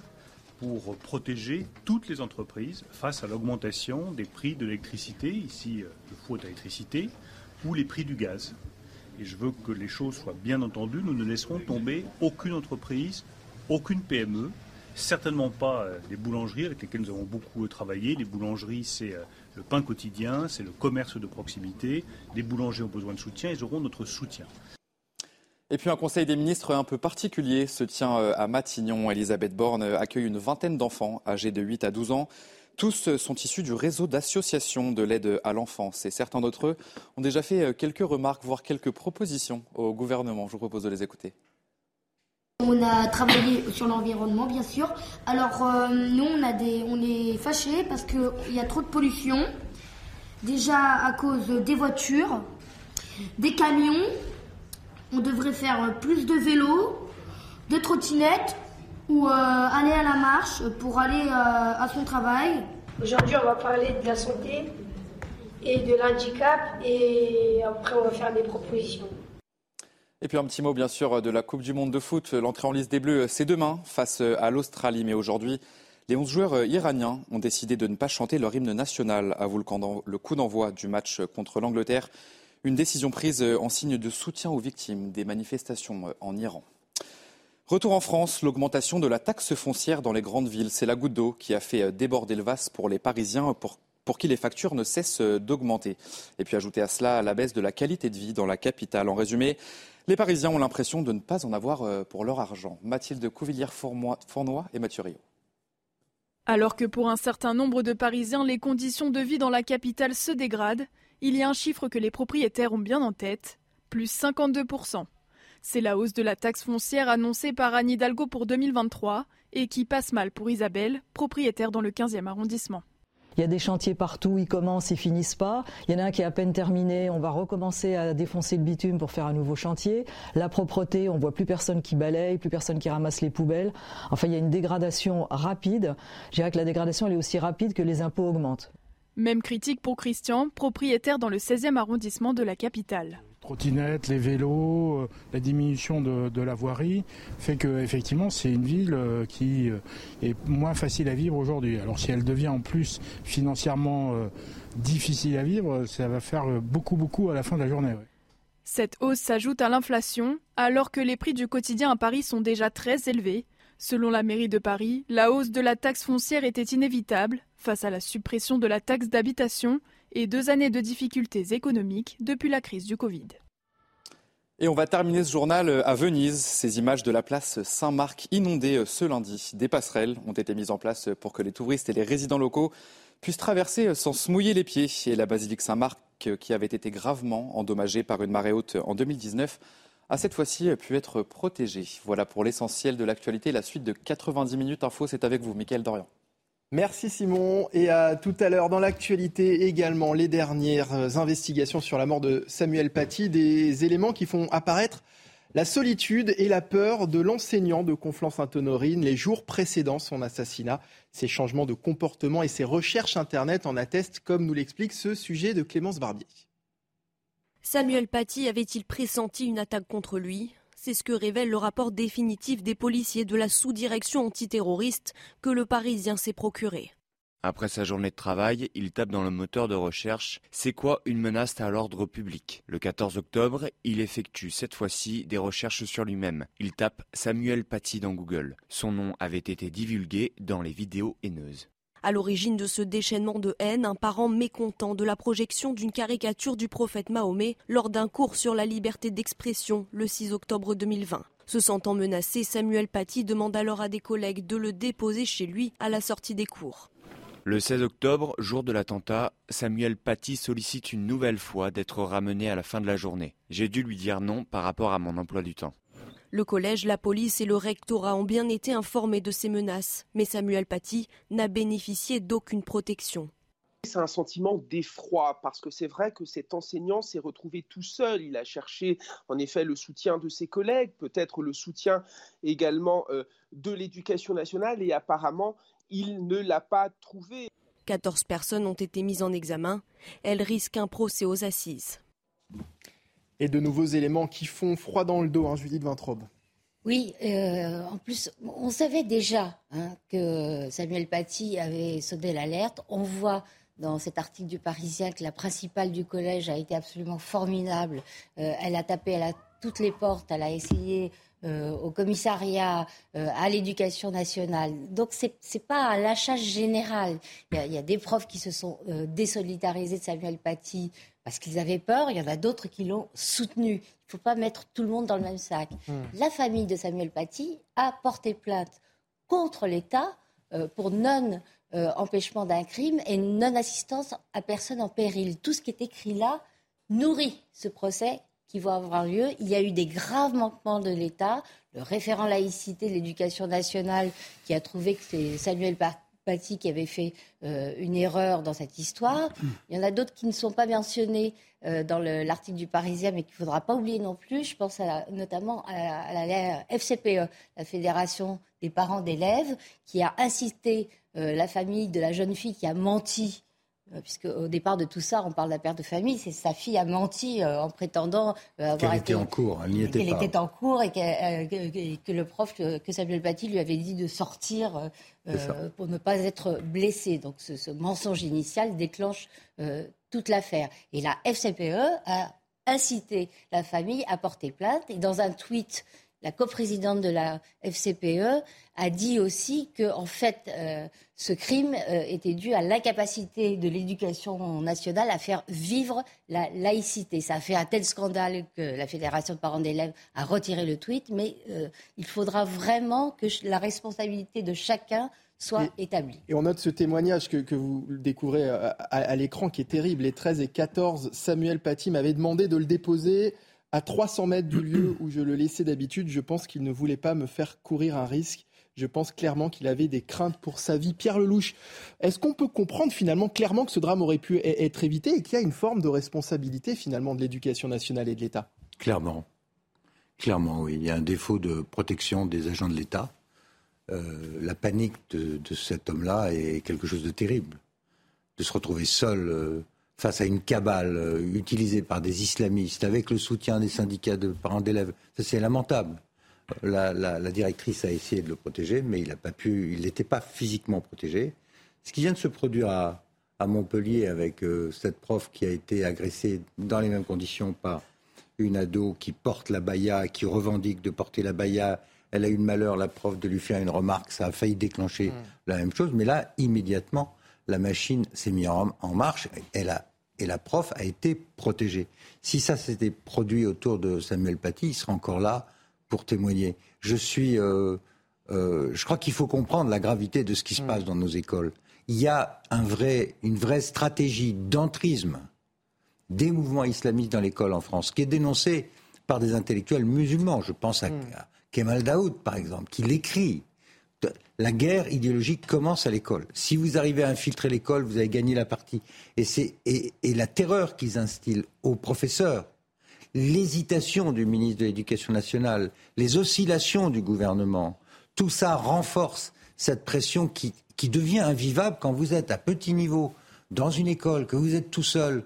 pour protéger toutes les entreprises face à l'augmentation des prix de l'électricité, ici le four d'électricité, ou les prix du gaz et je veux que les choses soient bien entendues, nous ne laisserons tomber aucune entreprise, aucune PME, certainement pas euh, les boulangeries avec lesquelles nous avons beaucoup travaillé. Les boulangeries, c'est euh, le pain quotidien, c'est le commerce de proximité. Les boulangers ont besoin de soutien, ils auront notre soutien. Et puis un conseil des ministres un peu particulier se tient euh, à Matignon. Elisabeth Borne accueille une vingtaine d'enfants âgés de 8 à 12 ans. Tous sont issus du réseau d'associations de l'aide à l'enfance et certains d'entre eux ont déjà fait euh, quelques remarques, voire quelques propositions au gouvernement. Je vous propose de les écouter. On a travaillé sur l'environnement, bien sûr. Alors, euh, nous, on, on est fâchés parce qu'il y a trop de pollution. Déjà à cause des voitures, des camions. On devrait faire plus de vélos, de trottinettes ou euh, aller à la marche pour aller euh, à son travail. Aujourd'hui, on va parler de la santé et de l'handicap et après, on va faire des propositions. Et puis un petit mot bien sûr de la Coupe du Monde de foot. L'entrée en liste des Bleus, c'est demain face à l'Australie. Mais aujourd'hui, les 11 joueurs iraniens ont décidé de ne pas chanter leur hymne national avant le coup d'envoi du match contre l'Angleterre. Une décision prise en signe de soutien aux victimes des manifestations en Iran. Retour en France, l'augmentation de la taxe foncière dans les grandes villes, c'est la goutte d'eau qui a fait euh, déborder le vase pour les Parisiens pour, pour qui les factures ne cessent euh, d'augmenter. Et puis ajouter à cela la baisse de la qualité de vie dans la capitale. En résumé, les Parisiens ont l'impression de ne pas en avoir euh, pour leur argent. Mathilde Couvillière-Fournois et Mathieu Rio. Alors que pour un certain nombre de Parisiens, les conditions de vie dans la capitale se dégradent, il y a un chiffre que les propriétaires ont bien en tête, plus 52%. C'est la hausse de la taxe foncière annoncée par Anne Hidalgo pour 2023 et qui passe mal pour Isabelle, propriétaire dans le 15e arrondissement. Il y a des chantiers partout, ils commencent, ils finissent pas. Il y en a un qui est à peine terminé, on va recommencer à défoncer le bitume pour faire un nouveau chantier. La propreté, on voit plus personne qui balaye, plus personne qui ramasse les poubelles. Enfin, il y a une dégradation rapide. Je dirais que la dégradation elle est aussi rapide que les impôts augmentent. Même critique pour Christian, propriétaire dans le 16e arrondissement de la capitale trottinettes, les vélos, euh, la diminution de, la voirie fait que effectivement c'est une ville euh, qui euh, est moins facile à vivre aujourd'hui. Alors si elle devient en plus financièrement difficile à vivre, ça va faire beaucoup beaucoup à la fin de la journée. Cette hausse s'ajoute à l'inflation, alors que les prix du quotidien à Paris sont déjà très élevés. Selon la mairie de Paris, la hausse de la taxe foncière était inévitable face à la suppression de la taxe d'habitation et deux années de difficultés économiques depuis la crise du Covid. Et on va terminer ce journal à Venise. Ces images de la place Saint-Marc inondée ce lundi. Des passerelles ont été mises en place pour que les touristes et les résidents locaux puissent traverser sans se mouiller les pieds. Et la basilique Saint-Marc, qui avait été gravement endommagée par une marée haute en 2019, a cette fois-ci pu être protégée. Voilà pour l'essentiel de l'actualité. La suite de 90 minutes info, c'est avec vous, Mickaël Dorian. Merci Simon. Et à tout à l'heure dans l'actualité également les dernières investigations sur la mort de Samuel Paty, des éléments qui font apparaître la solitude et la peur de l'enseignant de Conflans-Sainte-Honorine les jours précédant son assassinat. Ces changements de comportement et ces recherches Internet en attestent, comme nous l'explique ce sujet de Clémence Barbier. Samuel Paty avait-il pressenti une attaque contre lui? C'est ce que révèle le rapport définitif des policiers de la sous-direction antiterroriste que le Parisien s'est procuré. Après sa journée de travail, il tape dans le moteur de recherche C'est quoi une menace à l'ordre public? Le 14 octobre, il effectue cette fois-ci des recherches sur lui-même. Il tape Samuel Paty dans Google. Son nom avait été divulgué dans les vidéos haineuses. À l'origine de ce déchaînement de haine, un parent mécontent de la projection d'une caricature du prophète Mahomet lors d'un cours sur la liberté d'expression le 6 octobre 2020. Se sentant menacé, Samuel Paty demande alors à des collègues de le déposer chez lui à la sortie des cours. Le 16 octobre, jour de l'attentat, Samuel Paty sollicite une nouvelle fois d'être ramené à la fin de la journée. J'ai dû lui dire non par rapport à mon emploi du temps. Le collège, la police et le rectorat ont bien été informés de ces menaces, mais Samuel Paty n'a bénéficié d'aucune protection. C'est un sentiment d'effroi parce que c'est vrai que cet enseignant s'est retrouvé tout seul. Il a cherché en effet le soutien de ses collègues, peut-être le soutien également euh, de l'éducation nationale et apparemment il ne l'a pas trouvé. 14 personnes ont été mises en examen. Elles risquent un procès aux assises. Et de nouveaux éléments qui font froid dans le dos, hein, Judith Vintraube. Oui, euh, en plus, on savait déjà hein, que Samuel Paty avait sonné l'alerte. On voit dans cet article du Parisien que la principale du collège a été absolument formidable. Euh, elle a tapé à toutes les portes, elle a essayé euh, au commissariat, à l'éducation nationale. Donc ce n'est pas un lâchage général. Il y, a, il y, a, des profs qui se sont désolidarisés de Samuel Paty parce qu'ils avaient peur, il y en a d'autres qui l'ont soutenu. Il ne faut pas mettre tout le monde dans le même sac. Hmm. La famille de Samuel Paty a porté plainte contre l'État euh, pour non-empêchement euh, d'un crime et non-assistance à personne en péril. Tout ce qui est écrit là nourrit ce procès qui va avoir lieu. Il y a eu des graves manquements de l'État. Le référent laïcité de l'éducation nationale qui a trouvé que c'est Samuel Paty qui avait fait euh, une erreur dans cette histoire. Il y en a d'autres qui ne sont pas mentionnés euh, dans l'article du Parisien, mais qu'il ne faudra pas oublier non plus. Je pense notamment à, la, FCPE, la Fédération des parents d'élèves, qui a incité euh, la famille de la jeune fille qui a menti puisque au départ de tout ça, on parle d'un père de famille, c'est sa fille a menti euh, en prétendant euh, avoir été en cours, elle n'y était pas. était en cours et que, le prof, que Samuel Paty lui avait dit de sortir pour ne pas être blessé. Donc ce, mensonge initial déclenche toute l'affaire. Et la FCPE a incité la famille à porter plainte et dans un tweet la coprésidente de la FCPE a dit aussi que, en fait, euh, ce crime euh, était dû à l'incapacité de l'éducation nationale à faire vivre la laïcité. Ça a fait un tel scandale que la Fédération de parents d'élèves a retiré le tweet, mais euh, il faudra vraiment que la responsabilité de chacun soit établie. Et on note ce témoignage que, vous découvrez à, à l'écran qui est terrible. Les 13 et 14, Samuel Paty m'avait demandé de le déposer à 300 mètres du lieu où je le laissais d'habitude, je pense qu'il ne voulait pas me faire courir un risque. Je pense clairement qu'il avait des craintes pour sa vie. Pierre Lelouch, est-ce qu'on peut comprendre finalement clairement que ce drame aurait pu e-, être évité et qu'il y a une forme de responsabilité finalement de l'éducation nationale et de l'État? Clairement. Clairement, oui. Il y a un défaut de protection des agents de l'État. Euh, la panique de, cet homme-là est quelque chose de terrible. De se retrouver seul euh, face à une cabale euh, utilisée par des islamistes avec le soutien des syndicats de parents d'élèves, c'est lamentable. La, directrice a essayé de le protéger, mais il n'a pas pu, il n'était pas physiquement protégé. Ce qui vient de se produire à, Montpellier avec cette prof qui a été agressée dans les mêmes conditions par une ado qui porte la baya, qui revendique de porter la baya. Elle a eu le malheur, la prof, de lui faire une remarque. Ça a failli déclencher mm. la même chose. Mais là, immédiatement, la machine s'est mise en, marche. Elle a, et la prof a été protégée. Si ça s'était produit autour de Samuel Paty, il serait encore là pour témoigner. Je suis. Euh, euh, je crois qu'il faut comprendre la gravité de ce qui se mm. passe dans nos écoles. Il y a un vrai, une vraie stratégie d'entrisme des mouvements islamistes dans l'école en France, qui est dénoncé par des intellectuels musulmans. Je pense à, hmm. Kemal Daoud, par exemple, qui l'écrit. La guerre idéologique commence à l'école. Si vous arrivez à infiltrer l'école, vous avez gagné la partie. Et, la terreur qu'ils instillent aux professeurs, l'hésitation du ministre de l'Éducation nationale, les oscillations du gouvernement, tout ça renforce cette pression qui devient invivable quand vous êtes à petit niveau dans une école, que vous êtes tout seul,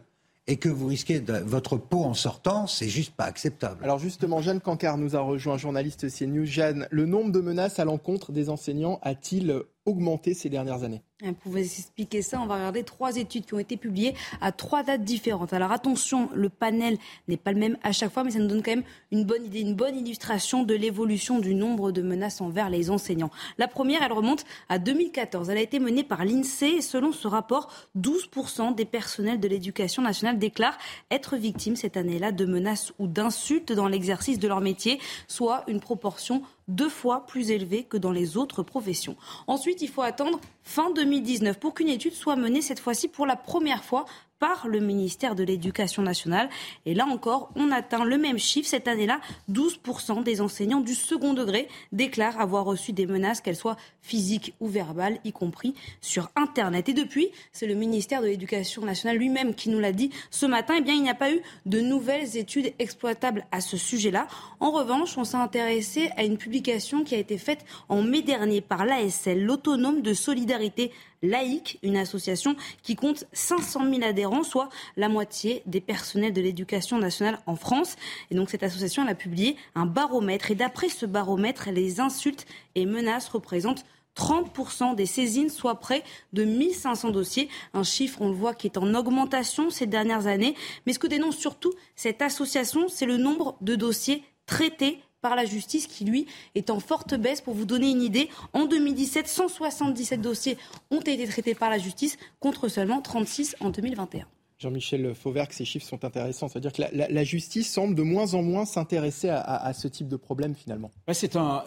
et que vous risquez votre peau en sortant, c'est juste pas acceptable. Alors justement, Jeanne Cancard nous a rejoint, journaliste CNews. Jeanne, le nombre de menaces à l'encontre des enseignants a-t-il augmenté ces dernières années Pour vous expliquer ça, on va regarder trois études qui ont été publiées à trois dates différentes. Alors attention, le panel n'est pas le même à chaque fois, mais ça nous donne quand même une bonne idée, une bonne illustration de l'évolution du nombre de menaces envers les enseignants. La première, elle remonte à 2014. Elle a été menée par l'INSEE et selon ce rapport, 12% des personnels de l'éducation nationale déclarent être victimes cette année-là de menaces ou d'insultes dans l'exercice de leur métier, soit une proportion deux fois plus élevé que dans les autres professions. Ensuite, il faut attendre fin 2019 pour qu'une étude soit menée cette fois-ci pour la première fois par le ministère de l'Éducation nationale. Et là encore, on atteint le même chiffre. Cette année-là, 12% des enseignants du second degré déclarent avoir reçu des menaces, qu'elles soient physiques ou verbales, y compris sur Internet. Et depuis, c'est le ministère de l'Éducation nationale lui-même qui nous l'a dit ce matin, eh bien, il n'y a pas eu de nouvelles études exploitables à ce sujet-là. En revanche, on s'est intéressé à une publication qui a été faite en mai dernier par l'ASL, l'Autonome de Solidarité laïque, une association qui compte 500 000 adhérents, soit la moitié des personnels de l'éducation nationale en France. Et donc cette association a publié un baromètre. Et d'après ce baromètre, les insultes et menaces représentent 30% des saisines, soit près de 1500 dossiers. Un chiffre, on le voit, qui est en augmentation ces dernières années. Mais ce que dénonce surtout cette association, c'est le nombre de dossiers traités par la justice qui, lui, est en forte baisse. Pour vous donner une idée, en 2017, 177 dossiers ont été traités par la justice contre seulement 36 en 2021. Jean-Michel Fauvergue, ces chiffres sont intéressants. C'est-à-dire que la, justice semble de moins en moins s'intéresser à, ce type de problème finalement. c'est un,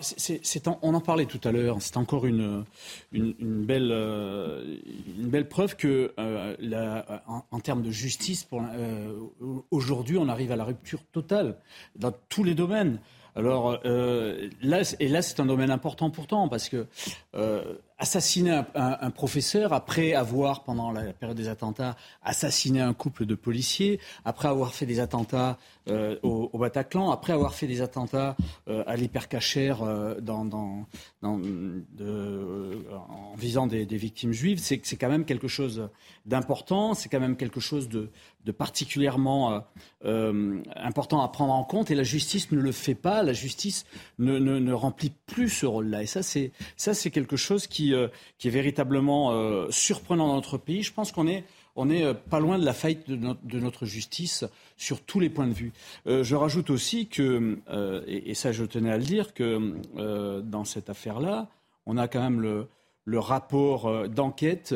on en parlait tout à l'heure. C'est encore une, une, belle, euh, une belle preuve que euh, la, en, termes de justice, euh, aujourd'hui, on arrive à la rupture totale dans tous les domaines. Alors euh, là, et là, c'est un domaine important pourtant parce que euh, assassiner un, professeur après avoir, pendant la période des attentats, assassiné un couple de policiers, après avoir fait des attentats euh, au, Bataclan, après avoir fait des attentats euh, à l'hypercachère euh, dans en visant des, victimes juives, c'est quand même quelque chose d'important, c'est quand même quelque chose de, de particulièrement important à prendre en compte. Et la justice ne le fait pas, la justice ne, ne, ne remplit plus ce rôle-là. Et ça, c'est quelque chose qui, qui est véritablement surprenant dans notre pays. Je pense qu'on est on n'est euh, pas loin de la faillite de, notre justice sur tous les points de vue. Euh, je rajoute aussi que, euh, et, ça je tenais à le dire, que dans cette affaire-là, on a quand même le, rapport d'enquête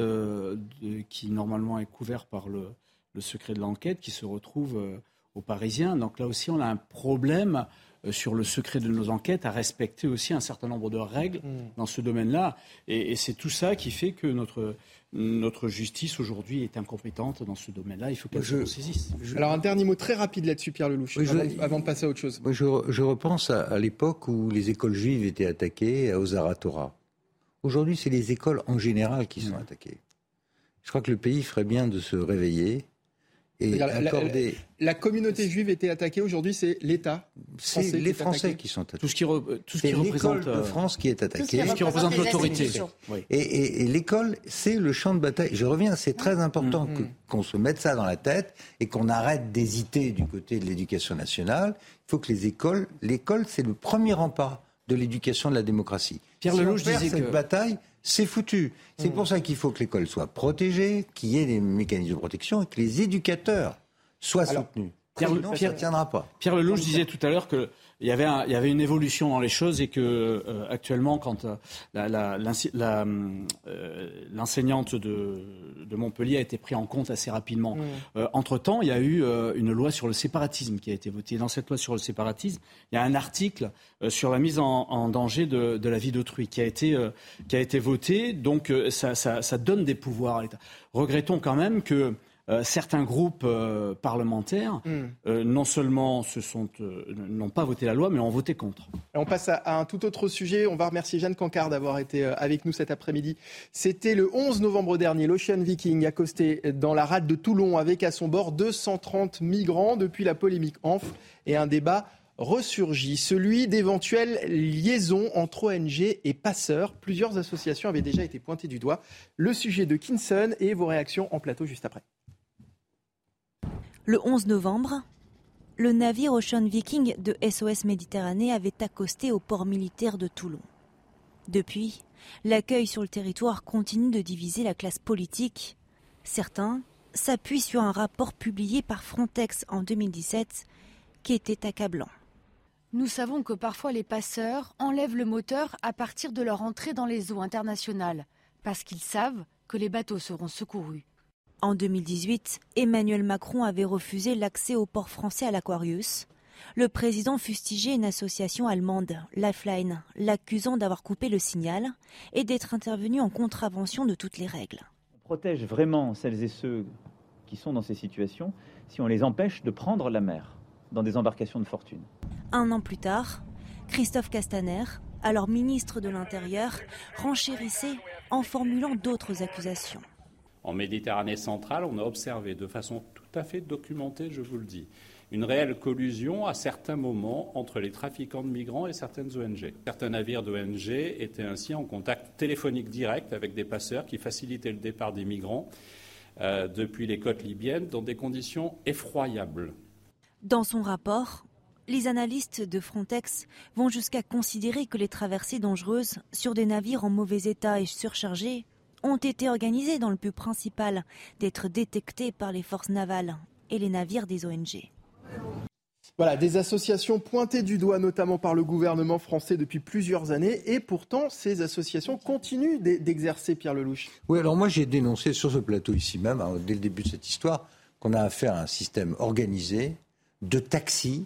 qui normalement est couvert par le, secret de l'enquête qui se retrouve aux Parisiens. Donc là aussi, on a un problème sur le secret de nos enquêtes, à respecter aussi un certain nombre de règles mmh. dans ce domaine-là. et c'est tout ça qui fait que notre notre justice aujourd'hui est incompétente dans ce domaine-là. Il faut qu'elle se saisisse. Alors un dernier mot très rapide là-dessus, Pierre Lelouch, avant, de passer à autre chose. je, repense à, l'époque où les écoles juives étaient attaquées à Ozaratora. Aujourd'hui, c'est les écoles en général qui sont mmh. attaquées. Je crois que le pays ferait bien de se réveiller et accorder. La, communauté juive était attaquée aujourd'hui, c'est l'État. C'est les Français qui sont attaqués. Tout ce qui, tout ce qui représente de France qui est attaquée. Tout ce qui, représente l'autorité. Et, l'école, c'est le champ de bataille. Je reviens, c'est très important mmh, mmh. qu'on se mette ça dans la tête et qu'on arrête d'hésiter du côté de l'éducation nationale. Il faut que les écoles, l'école, c'est le premier rempart de l'éducation de la démocratie. Pierre si Lelouch disait cette bataille, c'est foutu. C'est pour ça qu'il faut que l'école soit protégée, qu'il y ait des mécanismes de protection et que les éducateurs soient soutenus. Pierre, Sinon, Pierre, ça tiendra pas. Pierre Lelouch disait tout à l'heure que il y avait, il y avait une évolution dans les choses et que euh, actuellement, quand euh, euh, l'enseignante de, de, Montpellier a été prise en compte assez rapidement. Mmh. entre temps, il y a eu une loi sur le séparatisme qui a été votée. Dans cette loi sur le séparatisme, il y a un article sur la mise en, en danger de, de, la vie d'autrui qui a été qui a été voté. Donc ça, ça, ça donne des pouvoirs à l'État. Regrettons quand même que euh, certains groupes euh, parlementaires, hmm. euh, non seulement n'ont pas voté la loi, mais ont voté contre. on passe à, un tout autre sujet. On va remercier Jeanne Cancard d'avoir été avec nous cet après-midi. C'était le 11 novembre dernier. L'Ocean Viking accosté dans la rade de Toulon avec à son bord 230 migrants. Depuis la polémique enfle et un débat ressurgit, celui d'éventuelles liaisons entre ONG et passeurs. Plusieurs associations avaient déjà été pointées du doigt. Le sujet de Kinson et vos réactions en plateau juste après. Le 11 novembre, le navire Ocean Viking de SOS Méditerranée avait accosté au port militaire de Toulon. Depuis, l'accueil sur le territoire continue de diviser la classe politique. Certains s'appuient sur un rapport publié par Frontex en 2017 qui était accablant. Nous savons que parfois les passeurs enlèvent le moteur à partir de leur entrée dans les eaux internationales, parce qu'ils savent que les bateaux seront secourus. En 2018, Emmanuel Macron avait refusé l'accès au port français à l'Aquarius. Le président fustigeait une association allemande, Lifeline, l'accusant d'avoir coupé le signal et d'être intervenu en contravention de toutes les règles. On protège vraiment celles et ceux qui sont dans ces situations si on les empêche de prendre la mer dans des embarcations de fortune. Un an plus tard, Christophe Castaner, alors ministre de l'Intérieur, renchérissait en formulant d'autres accusations. En Méditerranée centrale, on a observé de façon tout à fait documentée, je vous le dis, une réelle collusion à certains moments entre les trafiquants de migrants et certaines ONG. Certains navires d'ONG étaient ainsi en contact téléphonique direct avec des passeurs qui facilitaient le départ des migrants euh, depuis les côtes libyennes dans des conditions effroyables. Dans son rapport, les analystes de Frontex vont jusqu'à considérer que les traversées dangereuses sur des navires en mauvais état et surchargés ont été organisés dans le but principal d'être détectés par les forces navales et les navires des ONG. Voilà, des associations pointées du doigt notamment par le gouvernement français depuis plusieurs années et pourtant ces associations continuent d'exercer Pierre Lelouch. Oui, alors moi j'ai dénoncé sur ce plateau ici même, hein, dès le début de cette histoire, qu'on a affaire à un système organisé de taxis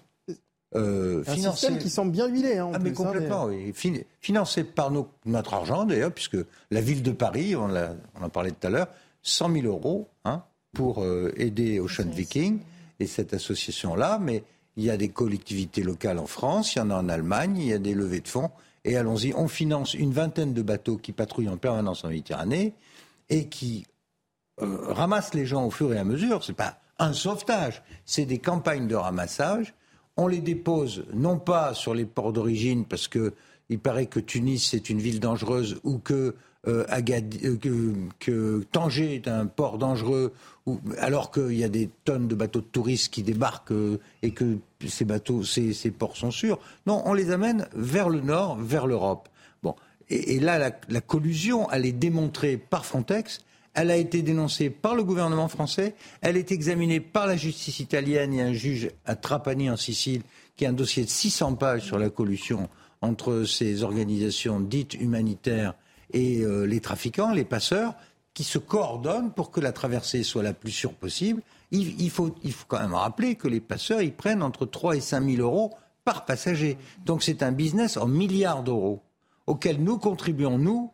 euh, un système qui semble bien huilé. Hein, ah, mais hein, complètement, oui. financé par notre argent, d'ailleurs, puisque la ville de Paris, on, en parlait tout à l'heure, 100 000 euros hein, pour euh, aider Ocean Viking et cette association-là. Mais il y a des collectivités locales en France, il y en a en Allemagne, il y a des levées de fonds. Et allons-y, on finance une vingtaine de bateaux qui patrouillent en permanence en Méditerranée et qui euh, ramassent les gens au fur et à mesure. Ce n'est pas un sauvetage, c'est des campagnes de ramassage on les dépose non pas sur les ports d'origine parce que il paraît que Tunis c'est une ville dangereuse ou que, euh, euh, que, Tanger est un port dangereux, alors qu'il y a des tonnes de bateaux de touristes qui débarquent euh, et que ces bateaux, ces, ports sont sûrs. Non, on les amène vers le nord, vers l'Europe. Bon, et, là, la, la, collusion, elle est démontrée par Frontex. Elle a été dénoncée par le gouvernement français. Elle est examinée par la justice italienne. Il y a un juge à Trapani en Sicile qui a un dossier de 600 pages sur la collusion entre ces organisations dites humanitaires et euh, les trafiquants, les passeurs, qui se coordonnent pour que la traversée soit la plus sûre possible. Il, faut, il faut quand même rappeler que les passeurs, ils prennent entre 3 et 5 000 euros par passager. Donc c'est un business en milliards d'euros auquel nous contribuons, nous,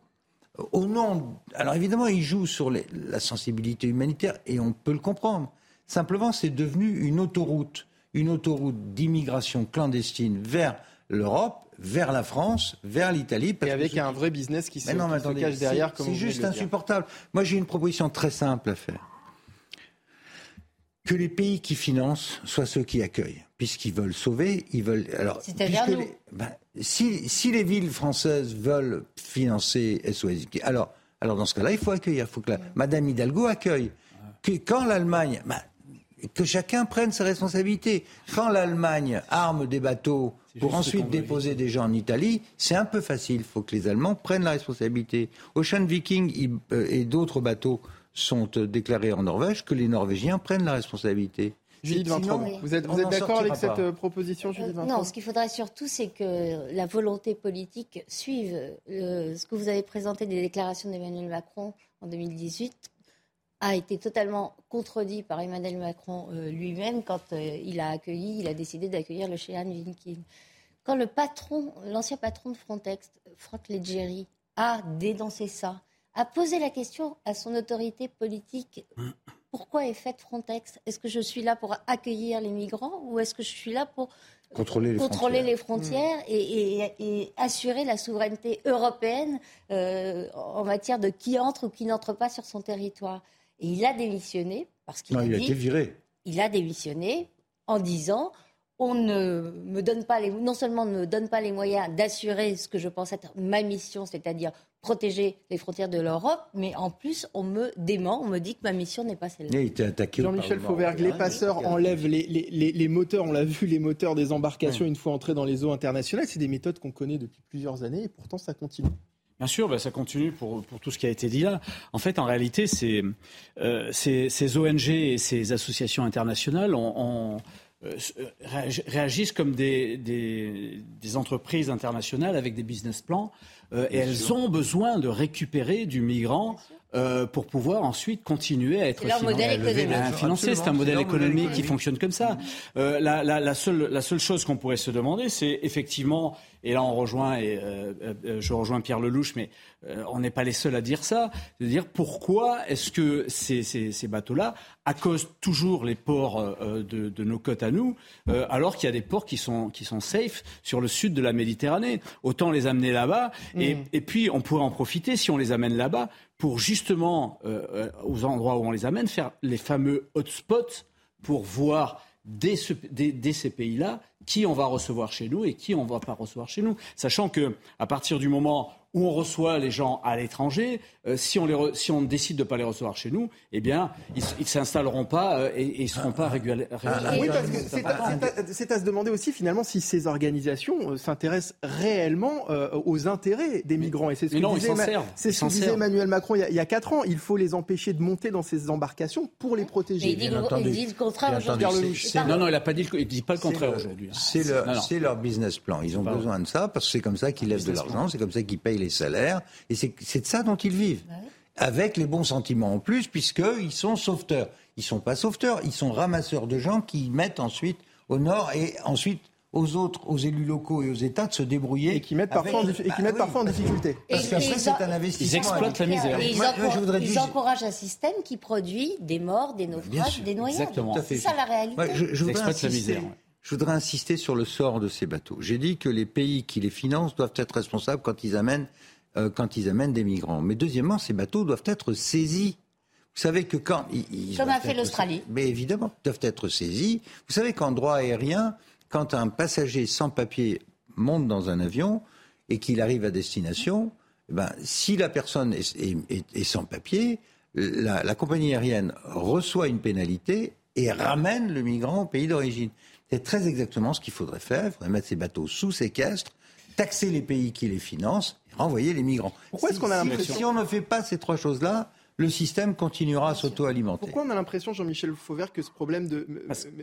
au nom. Alors évidemment, il joue sur la sensibilité humanitaire et on peut le comprendre. Simplement, c'est devenu une autoroute, une autoroute d'immigration clandestine vers l'Europe, vers la France, vers l'Italie. Et avec un vrai business qui se, non, qui se cache derrière. C'est juste insupportable. Moi, j'ai une proposition très simple à faire. Que les pays qui financent soient ceux qui accueillent, puisqu'ils veulent sauver, ils veulent. Alors, ben, si, si, les villes françaises veulent financer SOS, alors, alors dans ce cas-là, il faut accueillir. Il faut que la, Madame Hidalgo accueille. Que, quand l'Allemagne, ben, que chacun prenne ses responsabilités. Quand l'Allemagne arme des bateaux pour ensuite déposer des gens en Italie, c'est un peu facile. Il faut que les Allemands prennent la responsabilité. Ocean Viking euh, et d'autres bateaux sont euh, déclarés en Norvège, que les Norvégiens prennent la responsabilité. Judith vous êtes, vous êtes d'accord avec cette euh, proposition, Judith Non, ce qu'il faudrait surtout, c'est que la volonté politique suive ce que vous avez présenté des déclarations d'Emmanuel Macron en 2018 a été totalement contredit par Emmanuel Macron euh, lui-même quand euh, il a accueilli, il a décidé d'accueillir le Shehan Vinkin. Quand le patron, l'ancien patron de Frontex, Franck Leggeri, a dénoncé ça, a posé la question à son autorité politique pourquoi est faite Frontex? Est-ce que je suis là pour accueillir les migrants ou est-ce que je suis là pour contrôler les contrôler frontières, les frontières et, assurer la souveraineté européenne euh, en matière de qui entre ou qui n'entre pas sur son territoire? Et il a démissionné parce qu'il a, il a été viré. Il a démissionné en disant on ne me donne pas les, non seulement ne me donne pas les moyens d'assurer ce que je pense être ma mission, c'est-à-dire protéger les frontières de l'Europe, mais en plus on me dément, on me dit que ma mission n'est pas celle-là. Jean-Michel Fauvergue, les passeurs enlèvent les, les, les, moteurs, on l'a vu, les moteurs des embarcations une fois entrés dans les eaux internationales. C'est des méthodes qu'on connaît depuis plusieurs années et pourtant ça continue. Bien sûr, bah, ça continue pour, pour, tout ce qui a été dit là. En fait, en réalité, euh, ces, ces, ONG et ces associations internationales ont, réagissent comme des, des, des, entreprises internationales avec des business plans euh, et elles ont besoin de récupérer du migrant euh, pour pouvoir ensuite continuer à être financé. C'est un modèle économique qui fonctionne comme ça. Euh, la, la, la, seule, la seule chose qu'on pourrait se demander, c'est effectivement, et là on rejoint, et euh, euh je rejoins Pierre Lelouch, mais euh, on n'est pas les seuls à dire ça, de dire pourquoi est-ce que ces, ces, ces bateaux-là accostent toujours les ports de, de, nos côtes à nous, alors qu'il y a des ports qui sont, qui sont safe sur le sud de la Méditerranée. Autant les amener là-bas, et, mm. et puis on pourrait en profiter si on les amène là-bas pour justement, euh, euh, aux endroits où on les amène, faire les fameux hotspots pour voir dès, ces pays-là qui on va recevoir chez nous et qui on ne va pas recevoir chez nous. Sachant que à partir du moment où on reçoit les gens à l'étranger, euh, si, on les si on décide de ne pas les recevoir chez nous, eh bien, ils ne s'installeront pas euh, et ils ne seront pas régularisés. Ah, oui, parce que c'est à, se demander aussi finalement si ces organisations euh, s'intéressent réellement aux intérêts des migrants. Et c'est ce que, disait, Emmanuel Macron il y, a, quatre ans. Il faut les empêcher de monter dans ces embarcations pour les protéger. il dit, le contraire aujourd'hui. Non, non, il n'a pas dit, il dit pas le contraire aujourd'hui. C'est leur, business plan. Ils ont besoin de ça parce que c'est comme ça qu'ils lèvent de l'argent, c'est comme ça qu'ils payent les salaires. Et c'est de ça dont ils vivent. Avec les bons sentiments en plus, puisqu'ils sont sauveteurs. Ils ne sont pas sauveteurs, ils sont ramasseurs de gens qui mettent ensuite au nord et ensuite aux autres, aux élus locaux et aux États de se débrouiller. Et qui mettent parfois, en, et qui mettent parfois en difficulté. Parce qu'après, c'est un investissement. Ils exploitent la misère. ils, encouragent un système qui produit des morts, des naufrages, des noyades. C'est ça la réalité. je, voudrais insister, je voudrais insister sur le sort de ces bateaux. J'ai dit que les pays qui les financent doivent être responsables quand ils amènent euh, quand ils amènent des migrants. Mais deuxièmement, ces bateaux doivent être saisis. Vous savez que quand ils, comme a fait l'Australie. Mais évidemment, doivent être saisis. Vous savez qu'en droit aérien, quand un passager sans papier monte dans un avion et qu'il arrive à destination, eh ben, si la personne est, sans papier, la, la, compagnie aérienne reçoit une pénalité et ramène le migrant au pays d'origine. C'est très exactement ce qu'il faudrait faire. Il faudrait mettre ces bateaux sous séquestre, taxer les pays qui les financent renvoyer les migrants. Pourquoi est-ce qu'on a l'impression Si on ne fait pas ces trois choses-là, le système continuera à s'auto-alimenter. Pourquoi on a l'impression, Jean-Michel Fauvert, que ce problème de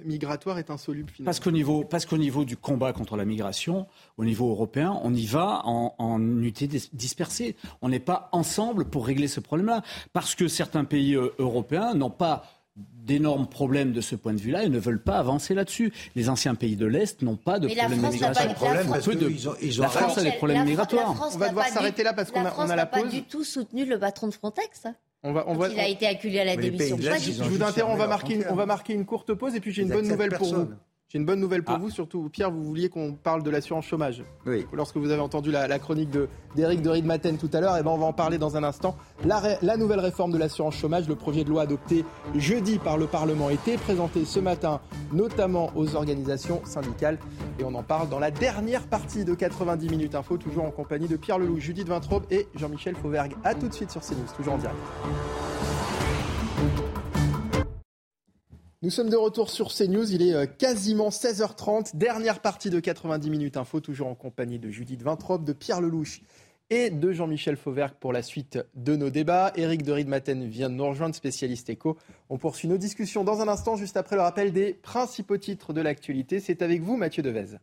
migratoire est insoluble finalement? Parce qu'au niveau, parce qu'au niveau du combat contre la migration, au niveau européen, on y va en, en unité dispersée. On n'est pas ensemble pour régler ce problème-là. Parce que certains pays euh, européens n'ont pas d'énormes problèmes de ce point de vue-là et ne veulent pas avancer là-dessus. Les anciens pays de l'Est n'ont pas de problème de migration. Problème parce de... ils ont, ils ont la France a des problèmes migratoires. on va devoir s'arrêter là parce qu'on a, on a la pause. n'a pas du tout soutenu le patron de Frontex. On va, on va, il a été acculé à la démission. Je vous interromps, on va, marquer une, on va marquer une courte pause et puis j'ai une bonne nouvelle pour vous. J'ai une bonne nouvelle pour ah. vous, surtout Pierre, vous vouliez qu'on parle de l'assurance chômage. Oui. Lorsque vous avez entendu la, chronique d'Éric de, de Maten tout à l'heure, et eh ben on va en parler dans un instant. La, la nouvelle réforme de l'assurance chômage, le projet de loi adopté jeudi par le Parlement était présenté ce matin, notamment aux organisations syndicales. Et on en parle dans la dernière partie de 90 minutes info, toujours en compagnie de Pierre Leloup, Judith Vintraube et Jean-Michel Fauvergue. A tout de suite sur CNews, toujours en direct. Nous sommes de retour sur CNews, il est euh, quasiment 16h30, dernière partie de 90 minutes info, toujours en compagnie de Judith Vintrop, de Pierre Lelouch et de Jean-Michel Fauvergue pour la suite de nos débats. Éric de Riedmaten vient de nous rejoindre, spécialiste éco. On poursuit nos discussions dans un instant, juste après le rappel des principaux titres de l'actualité. C'est avec vous, Mathieu Devez.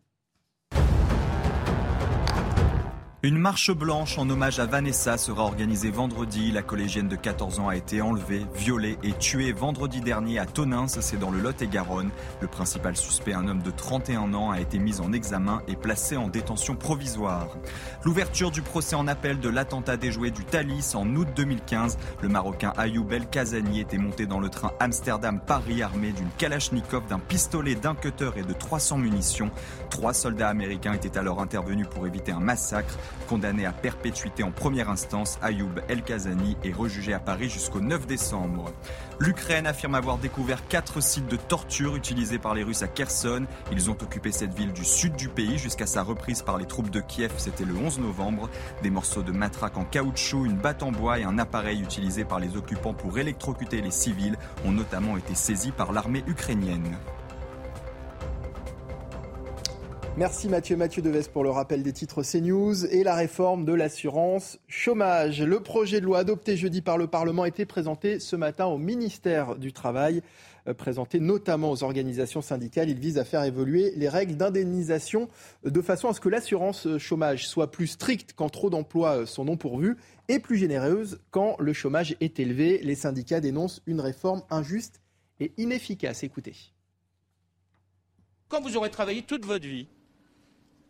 Une marche blanche en hommage à Vanessa sera organisée vendredi. La collégienne de 14 ans a été enlevée, violée et tuée vendredi dernier à Tonins, c'est dans le Lot-et-Garonne. Le principal suspect, un homme de 31 ans, a été mis en examen et placé en détention provisoire. L'ouverture du procès en appel de l'attentat déjoué du Thalys en août 2015. Le Marocain Ayoub El Kazani était monté dans le train Amsterdam-Paris armé d'une Kalachnikov, d'un pistolet, d'un cutter et de 300 munitions. Trois soldats américains étaient alors intervenus pour éviter un massacre. Condamné à perpétuité en première instance, Ayoub El Kazani est rejugé à Paris jusqu'au 9 décembre. L'Ukraine affirme avoir découvert quatre sites de torture utilisés par les Russes à Kherson. Ils ont occupé cette ville du sud du pays jusqu'à sa reprise par les troupes de Kiev, c'était le 11 novembre. Des morceaux de matraque en caoutchouc, une batte en bois et un appareil utilisé par les occupants pour électrocuter les civils ont notamment été saisis par l'armée ukrainienne. Merci Mathieu Mathieu Deves pour le rappel des titres CNews et la réforme de l'assurance chômage. Le projet de loi adopté jeudi par le Parlement été présenté ce matin au ministère du Travail, euh, présenté notamment aux organisations syndicales. Il vise à faire évoluer les règles d'indemnisation de façon à ce que l'assurance chômage soit plus stricte quand trop d'emplois sont non pourvus et plus généreuse quand le chômage est élevé. Les syndicats dénoncent une réforme injuste et inefficace. Écoutez. Quand vous aurez travaillé toute votre vie,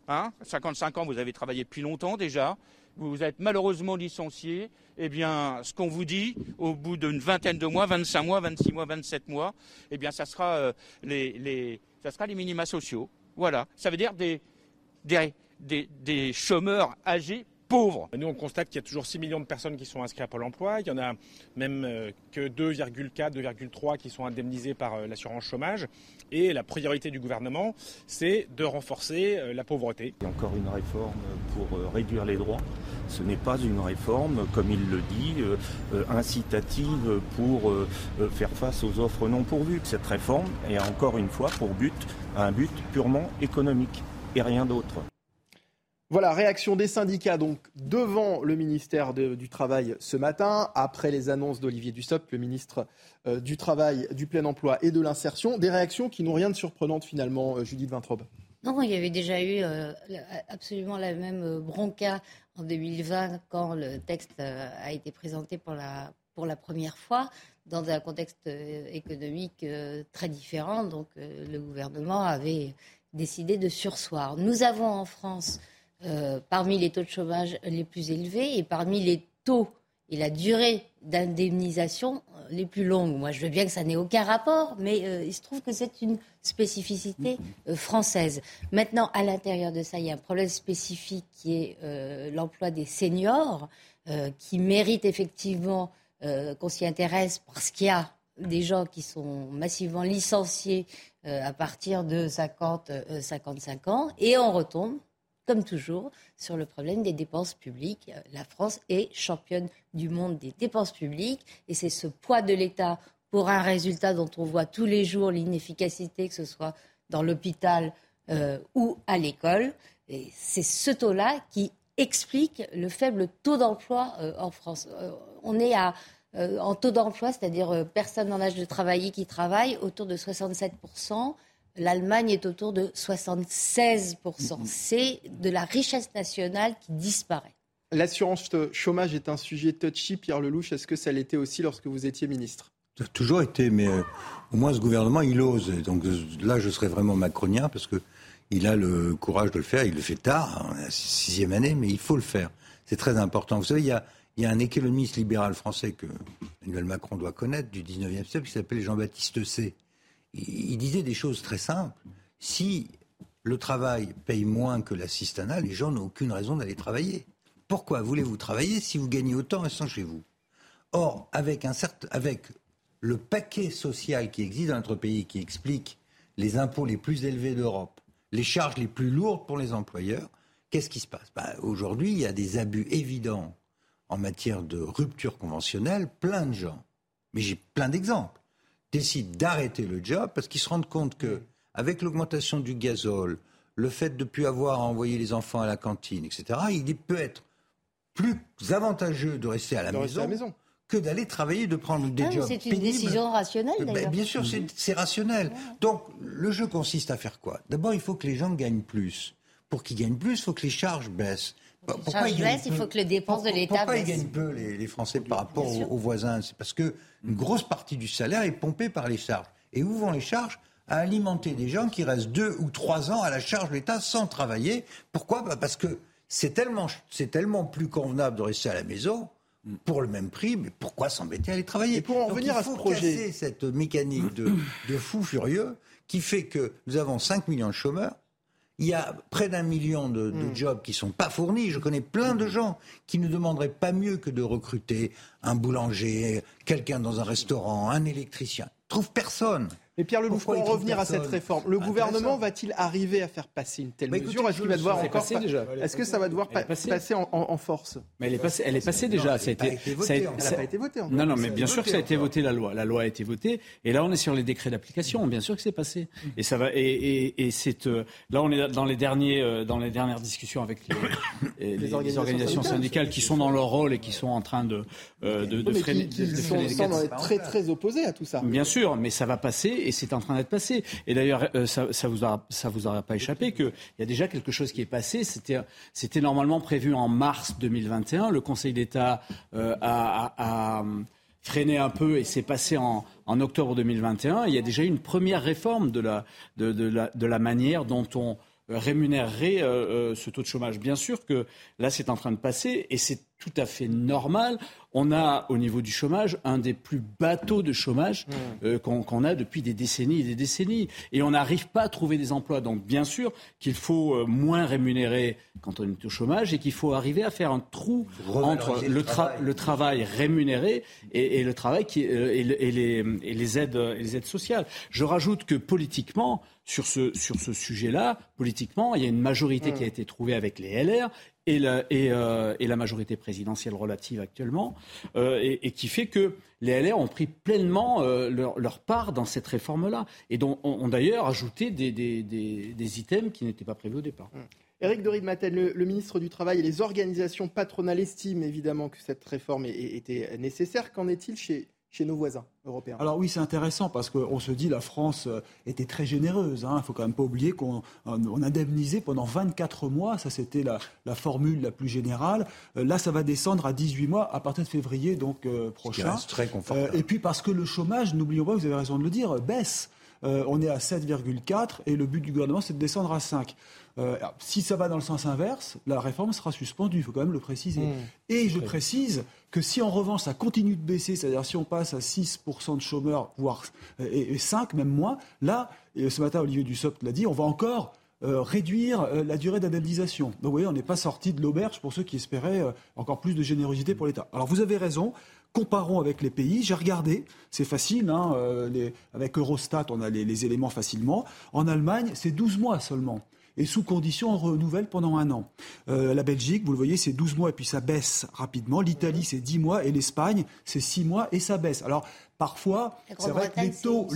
Hein? 55 ans, vous avez travaillé depuis longtemps déjà. Vous êtes malheureusement licencié. Eh bien, ce qu'on vous dit, au bout d'une vingtaine de mois, 25 mois, 26 mois, 27 mois, eh bien, ça sera, euh, les, les, sera les minima sociaux. Voilà. Ça veut dire des chômeurs âgés nous, on constate qu'il y a toujours 6 millions de personnes qui sont inscrites à Pôle emploi. Il y en a même euh, que 2,4, 2,3 qui sont indemnisés par euh, l'assurance chômage. Et la priorité du gouvernement, c'est de renforcer euh, la pauvreté. Il y a encore une réforme pour réduire les droits. Ce n'est pas une réforme, comme il le dit, incitative pour faire face aux offres non pourvues. Cette réforme est encore une fois pour but un but purement économique et rien d'autre. Voilà, réaction des syndicats donc devant le ministère du Travail ce matin, après les annonces d'Olivier Dussopt, le ministre euh, du Travail, du Plein Emploi et de l'Insertion. Des réactions qui n'ont rien de surprenant finalement, euh, Judith Vintrobe. Non, il y avait déjà eu euh, absolument la même bronca en 2020 quand le texte a été présenté pour la, pour la première fois dans un contexte économique très différent. Donc le gouvernement avait décidé de sursoir. Nous avons en France euh, parmi les taux de chômage les plus élevés et parmi les taux et la durée d'indemnisation euh, les plus longues. Moi, je veux bien que ça n'ait aucun rapport, mais euh, il se trouve que c'est une spécificité française. Maintenant, à l'intérieur de ça, il y a un problème spécifique qui est l'emploi des seniors, qui mérite effectivement qu'on s'y intéresse parce qu'il y a des gens qui sont massivement licenciés à partir de 50-55 ans, et on retombe comme toujours, sur le problème des dépenses publiques. La France est championne du monde des dépenses publiques et c'est ce poids de l'État pour un résultat dont on voit tous les jours l'inefficacité, que ce soit dans l'hôpital euh, ou à l'école. Et c'est ce taux-là qui explique le faible taux d'emploi euh, en France. Euh, on est à, en taux d'emploi, c'est-à-dire personnes en âge de travailler qui travaillent, autour de 67 L'Allemagne est autour de 76%. Mm-hmm. C'est de la richesse nationale qui disparaît. L'assurance chômage est un sujet touchy, Pierre Lelouch. Est-ce que ça l'était aussi lorsque vous étiez ministre? Ça a toujours été, mais euh, au moins ce gouvernement, il ose. donc euh, là, je serais vraiment macronien parce qu'il a le courage de le faire. Il le fait tard, hein, la sixième année, mais il faut le faire. C'est très important. Vous savez, il y a, il y a un économiste libéral français que Emmanuel Macron doit connaître du 19e siècle qui s'appelle Jean-Baptiste C il disait des choses très simples. Si le travail paye moins que l'assistanat, les gens n'ont aucune raison d'aller travailler. Pourquoi voulez-vous travailler si vous gagnez autant en restant chez vous? Or, avec, un certain, avec le paquet social qui existe dans notre pays, qui explique les impôts les plus élevés d'Europe, les charges les plus lourdes pour les employeurs, qu'est-ce qui se passe? Bah, Aujourd'hui, il y a des abus évidents en matière de rupture conventionnelle. Plein de gens, mais j'ai plein d'exemples, décident d'arrêter le job parce qu'ils se rendent compte que, avec l'augmentation du gazole, le fait de ne plus avoir à envoyer les enfants à la cantine, etc., il peut être plus avantageux de rester à la, maison, que d'aller travailler, de prendre des ah, jobs. C'est une décision rationnelle ben, d'ailleurs. bien sûr, c'est rationnel. Donc le jeu consiste à faire quoi? D'abord, il faut que les gens gagnent plus. Pour qu'ils gagnent plus, il faut que les charges baissent. Pourquoi ils baissent, il faut que les dépenses de l'État Pourquoi ils gagnent peu, les, Français, par rapport aux, voisins? C'est parce qu'une grosse partie du salaire est pompée par les charges. Et où vont les charges? À alimenter des gens qui restent deux ou trois ans à la charge de l'État sans travailler. Pourquoi? Bah, Parce que c'est tellement, c'est tellement plus convenable de rester à la maison pour le même prix, mais pourquoi s'embêter à aller travailler? Et pour en revenir à ce projet, casser cette mécanique de, de fou furieux qui fait que nous avons 5 millions de chômeurs. Il y a près d'un million de, de hmm. jobs qui ne sont pas fournis. Je connais plein de gens qui ne demanderaient pas mieux que de recruter un boulanger, quelqu'un dans un restaurant, un électricien. Trouve personne. Mais Pierre Lelouch, pour en revenir à cette réforme, le gouvernement va-t-il arriver à faire passer une telle bah, mesure? Est-ce qu'il va devoir encore Est-ce que ça va devoir passer en, force? Mais elle est passée, elle est passée déjà. Ça a été, elle n'a pas été votée. Non, non, mais bien sûr que ça a été voté la loi. La loi a été votée, et là on est sur les décrets d'application. Bien sûr que c'est passé. Et ça va. Et, c'est euh, là on est dans les derniers, euh, dans les dernières discussions avec les, *coughs* les, organisations, syndicales, qui sont dans leur rôle et qui sont en train de euh, de, freiner. Qui, être très très opposés à tout ça. Bien sûr, mais ça va passer et c'est en train d'être passé. Et d'ailleurs, euh, ça, ça vous a, ça vous aura pas échappé qu'il y a déjà quelque chose qui est passé. C'était, normalement prévu en mars 2021. Le Conseil d'État euh, a, a, freiné un peu et c'est passé en, octobre 2021. Il y a déjà eu une première réforme de la, de la, de la manière dont on rémunérerait ce taux de chômage. Bien sûr que là, c'est en train de passer et c'est tout à fait normal. On a au niveau du chômage un des plus bateaux de chômage mmh. euh, qu'on a depuis des décennies et des décennies. Et on n'arrive pas à trouver des emplois. Donc bien sûr qu'il faut euh, moins rémunérer quand on est au chômage et qu'il faut arriver à faire un trou entre le, le, travail rémunéré et, le travail qui, euh, et, les, et, les, aides, les aides sociales. Je rajoute que politiquement, sur ce, sur ce sujet-là, politiquement, il y a une majorité qui a mmh. été trouvée avec les LR et la, et, euh, et la majorité présidentielle relative actuellement, euh, et, et, qui fait que les LR ont pris pleinement euh, leur, leur, part dans cette réforme-là, et dont ont, d'ailleurs ajouté des, des, des, des, items qui n'étaient pas prévus au départ. Mmh. Éric de Maten, le, le, ministre du Travail et les organisations patronales estiment évidemment que cette réforme était nécessaire. Qu'en est-il chez, chez nos voisins européens. Alors oui, c'est intéressant parce qu'on se dit la France euh, était très généreuse. Il hein. ne faut quand même pas oublier qu'on on indemnisait pendant 24 mois. Ça, c'était la, la, formule la plus générale. Euh, là, ça va descendre à 18 mois à partir de février donc euh, prochain. très confortable. et puis parce que le chômage, n'oublions pas, vous avez raison de le dire, baisse. On est à 7,4 et le but du gouvernement, c'est de descendre à 5. Euh, si ça va dans le sens inverse, la réforme sera suspendue, il faut quand même le préciser. Mmh. Et je précise que si en revanche ça continue de baisser, c'est-à-dire si on passe à 6% de chômeurs, voire euh, et, 5, même moins, là, et ce matin Olivier Dussopt l'a dit, on va encore euh, réduire la durée d'indemnisation. Donc vous voyez, on n'est pas sorti de l'auberge pour ceux qui espéraient encore plus de générosité pour l'État. Alors vous avez raison, comparons avec les pays. J'ai regardé, c'est facile, hein, avec Eurostat, on a les, les éléments facilement. En Allemagne, c'est 12 mois seulement et sous condition on renouvelle pendant un an. Euh, la Belgique, vous le voyez, c'est 12 mois et puis ça baisse rapidement. L'Italie, c'est 10 mois et l'Espagne, c'est 6 mois et ça baisse. Alors parfois, c'est vrai que les taux...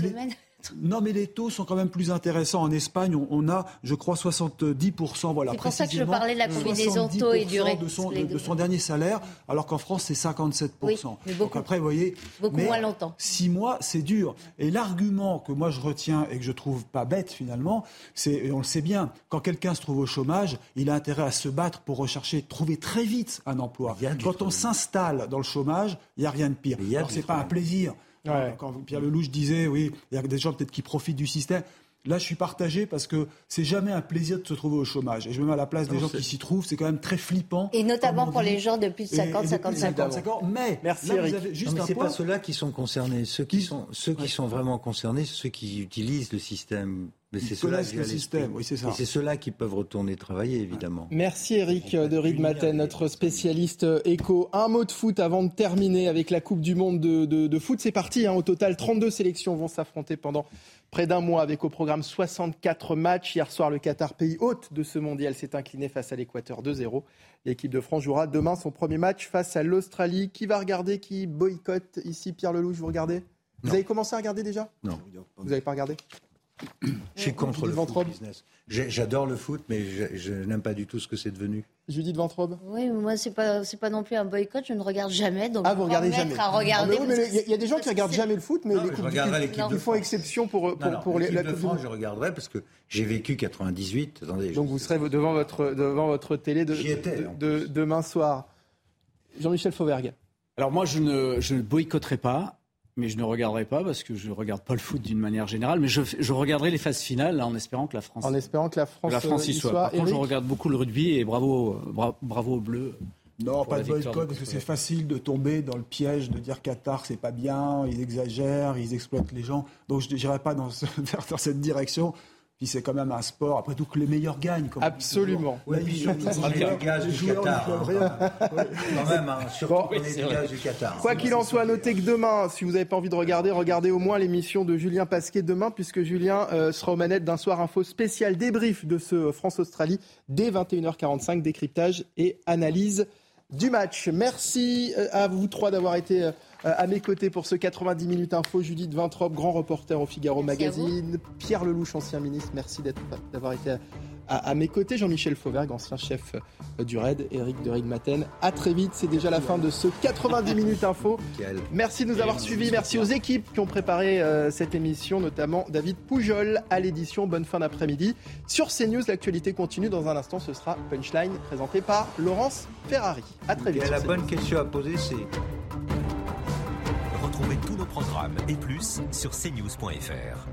Non, mais les taux sont quand même plus intéressants. En Espagne, on, a, je crois, 70%. Voilà, c'est pour ça que je parlais de la combinaison taux et durée. De son, de, son dernier salaire, alors qu'en France, c'est 57%. Oui, mais beaucoup, Donc après, vous voyez. Beaucoup moins longtemps. Six mois, c'est dur. Et l'argument que moi je retiens et que je trouve pas bête finalement, c'est, et on le sait bien, quand quelqu'un se trouve au chômage, il a intérêt à se battre pour rechercher, trouver très vite un emploi. Quand on s'installe dans le chômage, il n'y a rien de pire. Alors, c'est pas un plaisir. Quand Pierre Lelouch disait, oui, il y a des gens peut-être qui profitent du système. Là, je suis partagé parce que c'est jamais un plaisir de se trouver au chômage. Et je me mets à la place des gens qui s'y trouvent. C'est quand même très flippant. Et notamment pour les gens de plus de 50, 55 ans. Mais, Merci, là, Vous juste mais c'est pas ceux-là qui sont concernés. Ceux qui sont, ceux qui sont vraiment concernés, ceux qui utilisent le système Mais c'est ceux-là le système, oui, c'est ça. Et c'est ceux-là qui peuvent retourner travailler, évidemment. Merci Eric de Riedmaten, notre spécialiste éco. Un mot de foot avant de terminer avec la Coupe du Monde de, foot. C'est parti, hein. au total, 32 sélections vont s'affronter pendant près d'un mois avec au programme 64 matchs. Hier soir, le Qatar, pays hôte de ce mondial, s'est incliné face à l'Équateur 2-0. L'équipe de France jouera demain son premier match face à l'Australie. Qui va regarder Qui boycotte ici Pierre Lelouch, vous regardez? Vous avez commencé à regarder déjà? Non. Vous n'avez pas regardé? Je suis contre le foot business. J'adore le foot, mais je, n'aime pas du tout ce que c'est devenu. Judith Ventrobe Oui, moi, c'est pas, pas non plus un boycott, je ne regarde jamais. Donc ah, vous regardez jamais à regarder. Il y, a des gens qui regardent jamais le foot, mais non, les ils font exception pour, pour, pour les, la de France, je regarderai parce que j'ai vécu 98. Attendez, donc vous serez devant votre, devant votre télé de, de, demain soir. Jean-Michel Fauvergue. Alors moi, je ne, je ne boycotterai pas mais je ne regarderai pas parce que je ne regarde pas le foot d'une manière générale. Mais je, je, regarderai les phases finales en espérant que la France, en espérant que la France, la France y soit. Par contre, je regarde beaucoup le rugby et bravo, bravo aux Bleus. Non, pas de boycott, parce que c'est facile de tomber dans le piège de dire Qatar, c'est pas bien, ils exagèrent, ils exploitent les gens. Donc je n'irai pas dans, *laughs* dans cette direction. Puis c'est quand même un sport, après tout, que les meilleurs gagnent. Absolument. Oui, puis surtout les gaz du Qatar. Hein. Quand même, hein, surtout les gaz du Qatar. Quoi qu'il en soit, notez que demain, si vous n'avez pas envie de regarder, regardez au moins l'émission de Julien Pasquet demain, puisque Julien euh, sera aux manettes d'un soir info spécial débrief de ce France-Australie dès 21h45, décryptage et analyse du match. Merci euh, à vous trois d'avoir été euh, à mes côtés pour ce 90 minutes info. Judith Vintrop, grand reporter au Figaro Magazine. Pierre Lelouch, ancien ministre, merci d'avoir été à, mes côtés. Jean-Michel Fauvergue, ancien chef euh, du RAID. Eric de Maten. À très vite. C'est déjà la fin de ce 90 *laughs* minutes info. Merci de nous avoir suivis. Merci aux équipes qui ont préparé cette émission, notamment David Poujol à l'édition. Bonne fin d'après-midi. Sur CNews, l'actualité continue. Dans un instant, ce sera Punchline présenté par Laurence Ferrari. À très vite. la bonne question à poser, c'est Retrouvez tous nos programmes et plus sur cnews.fr.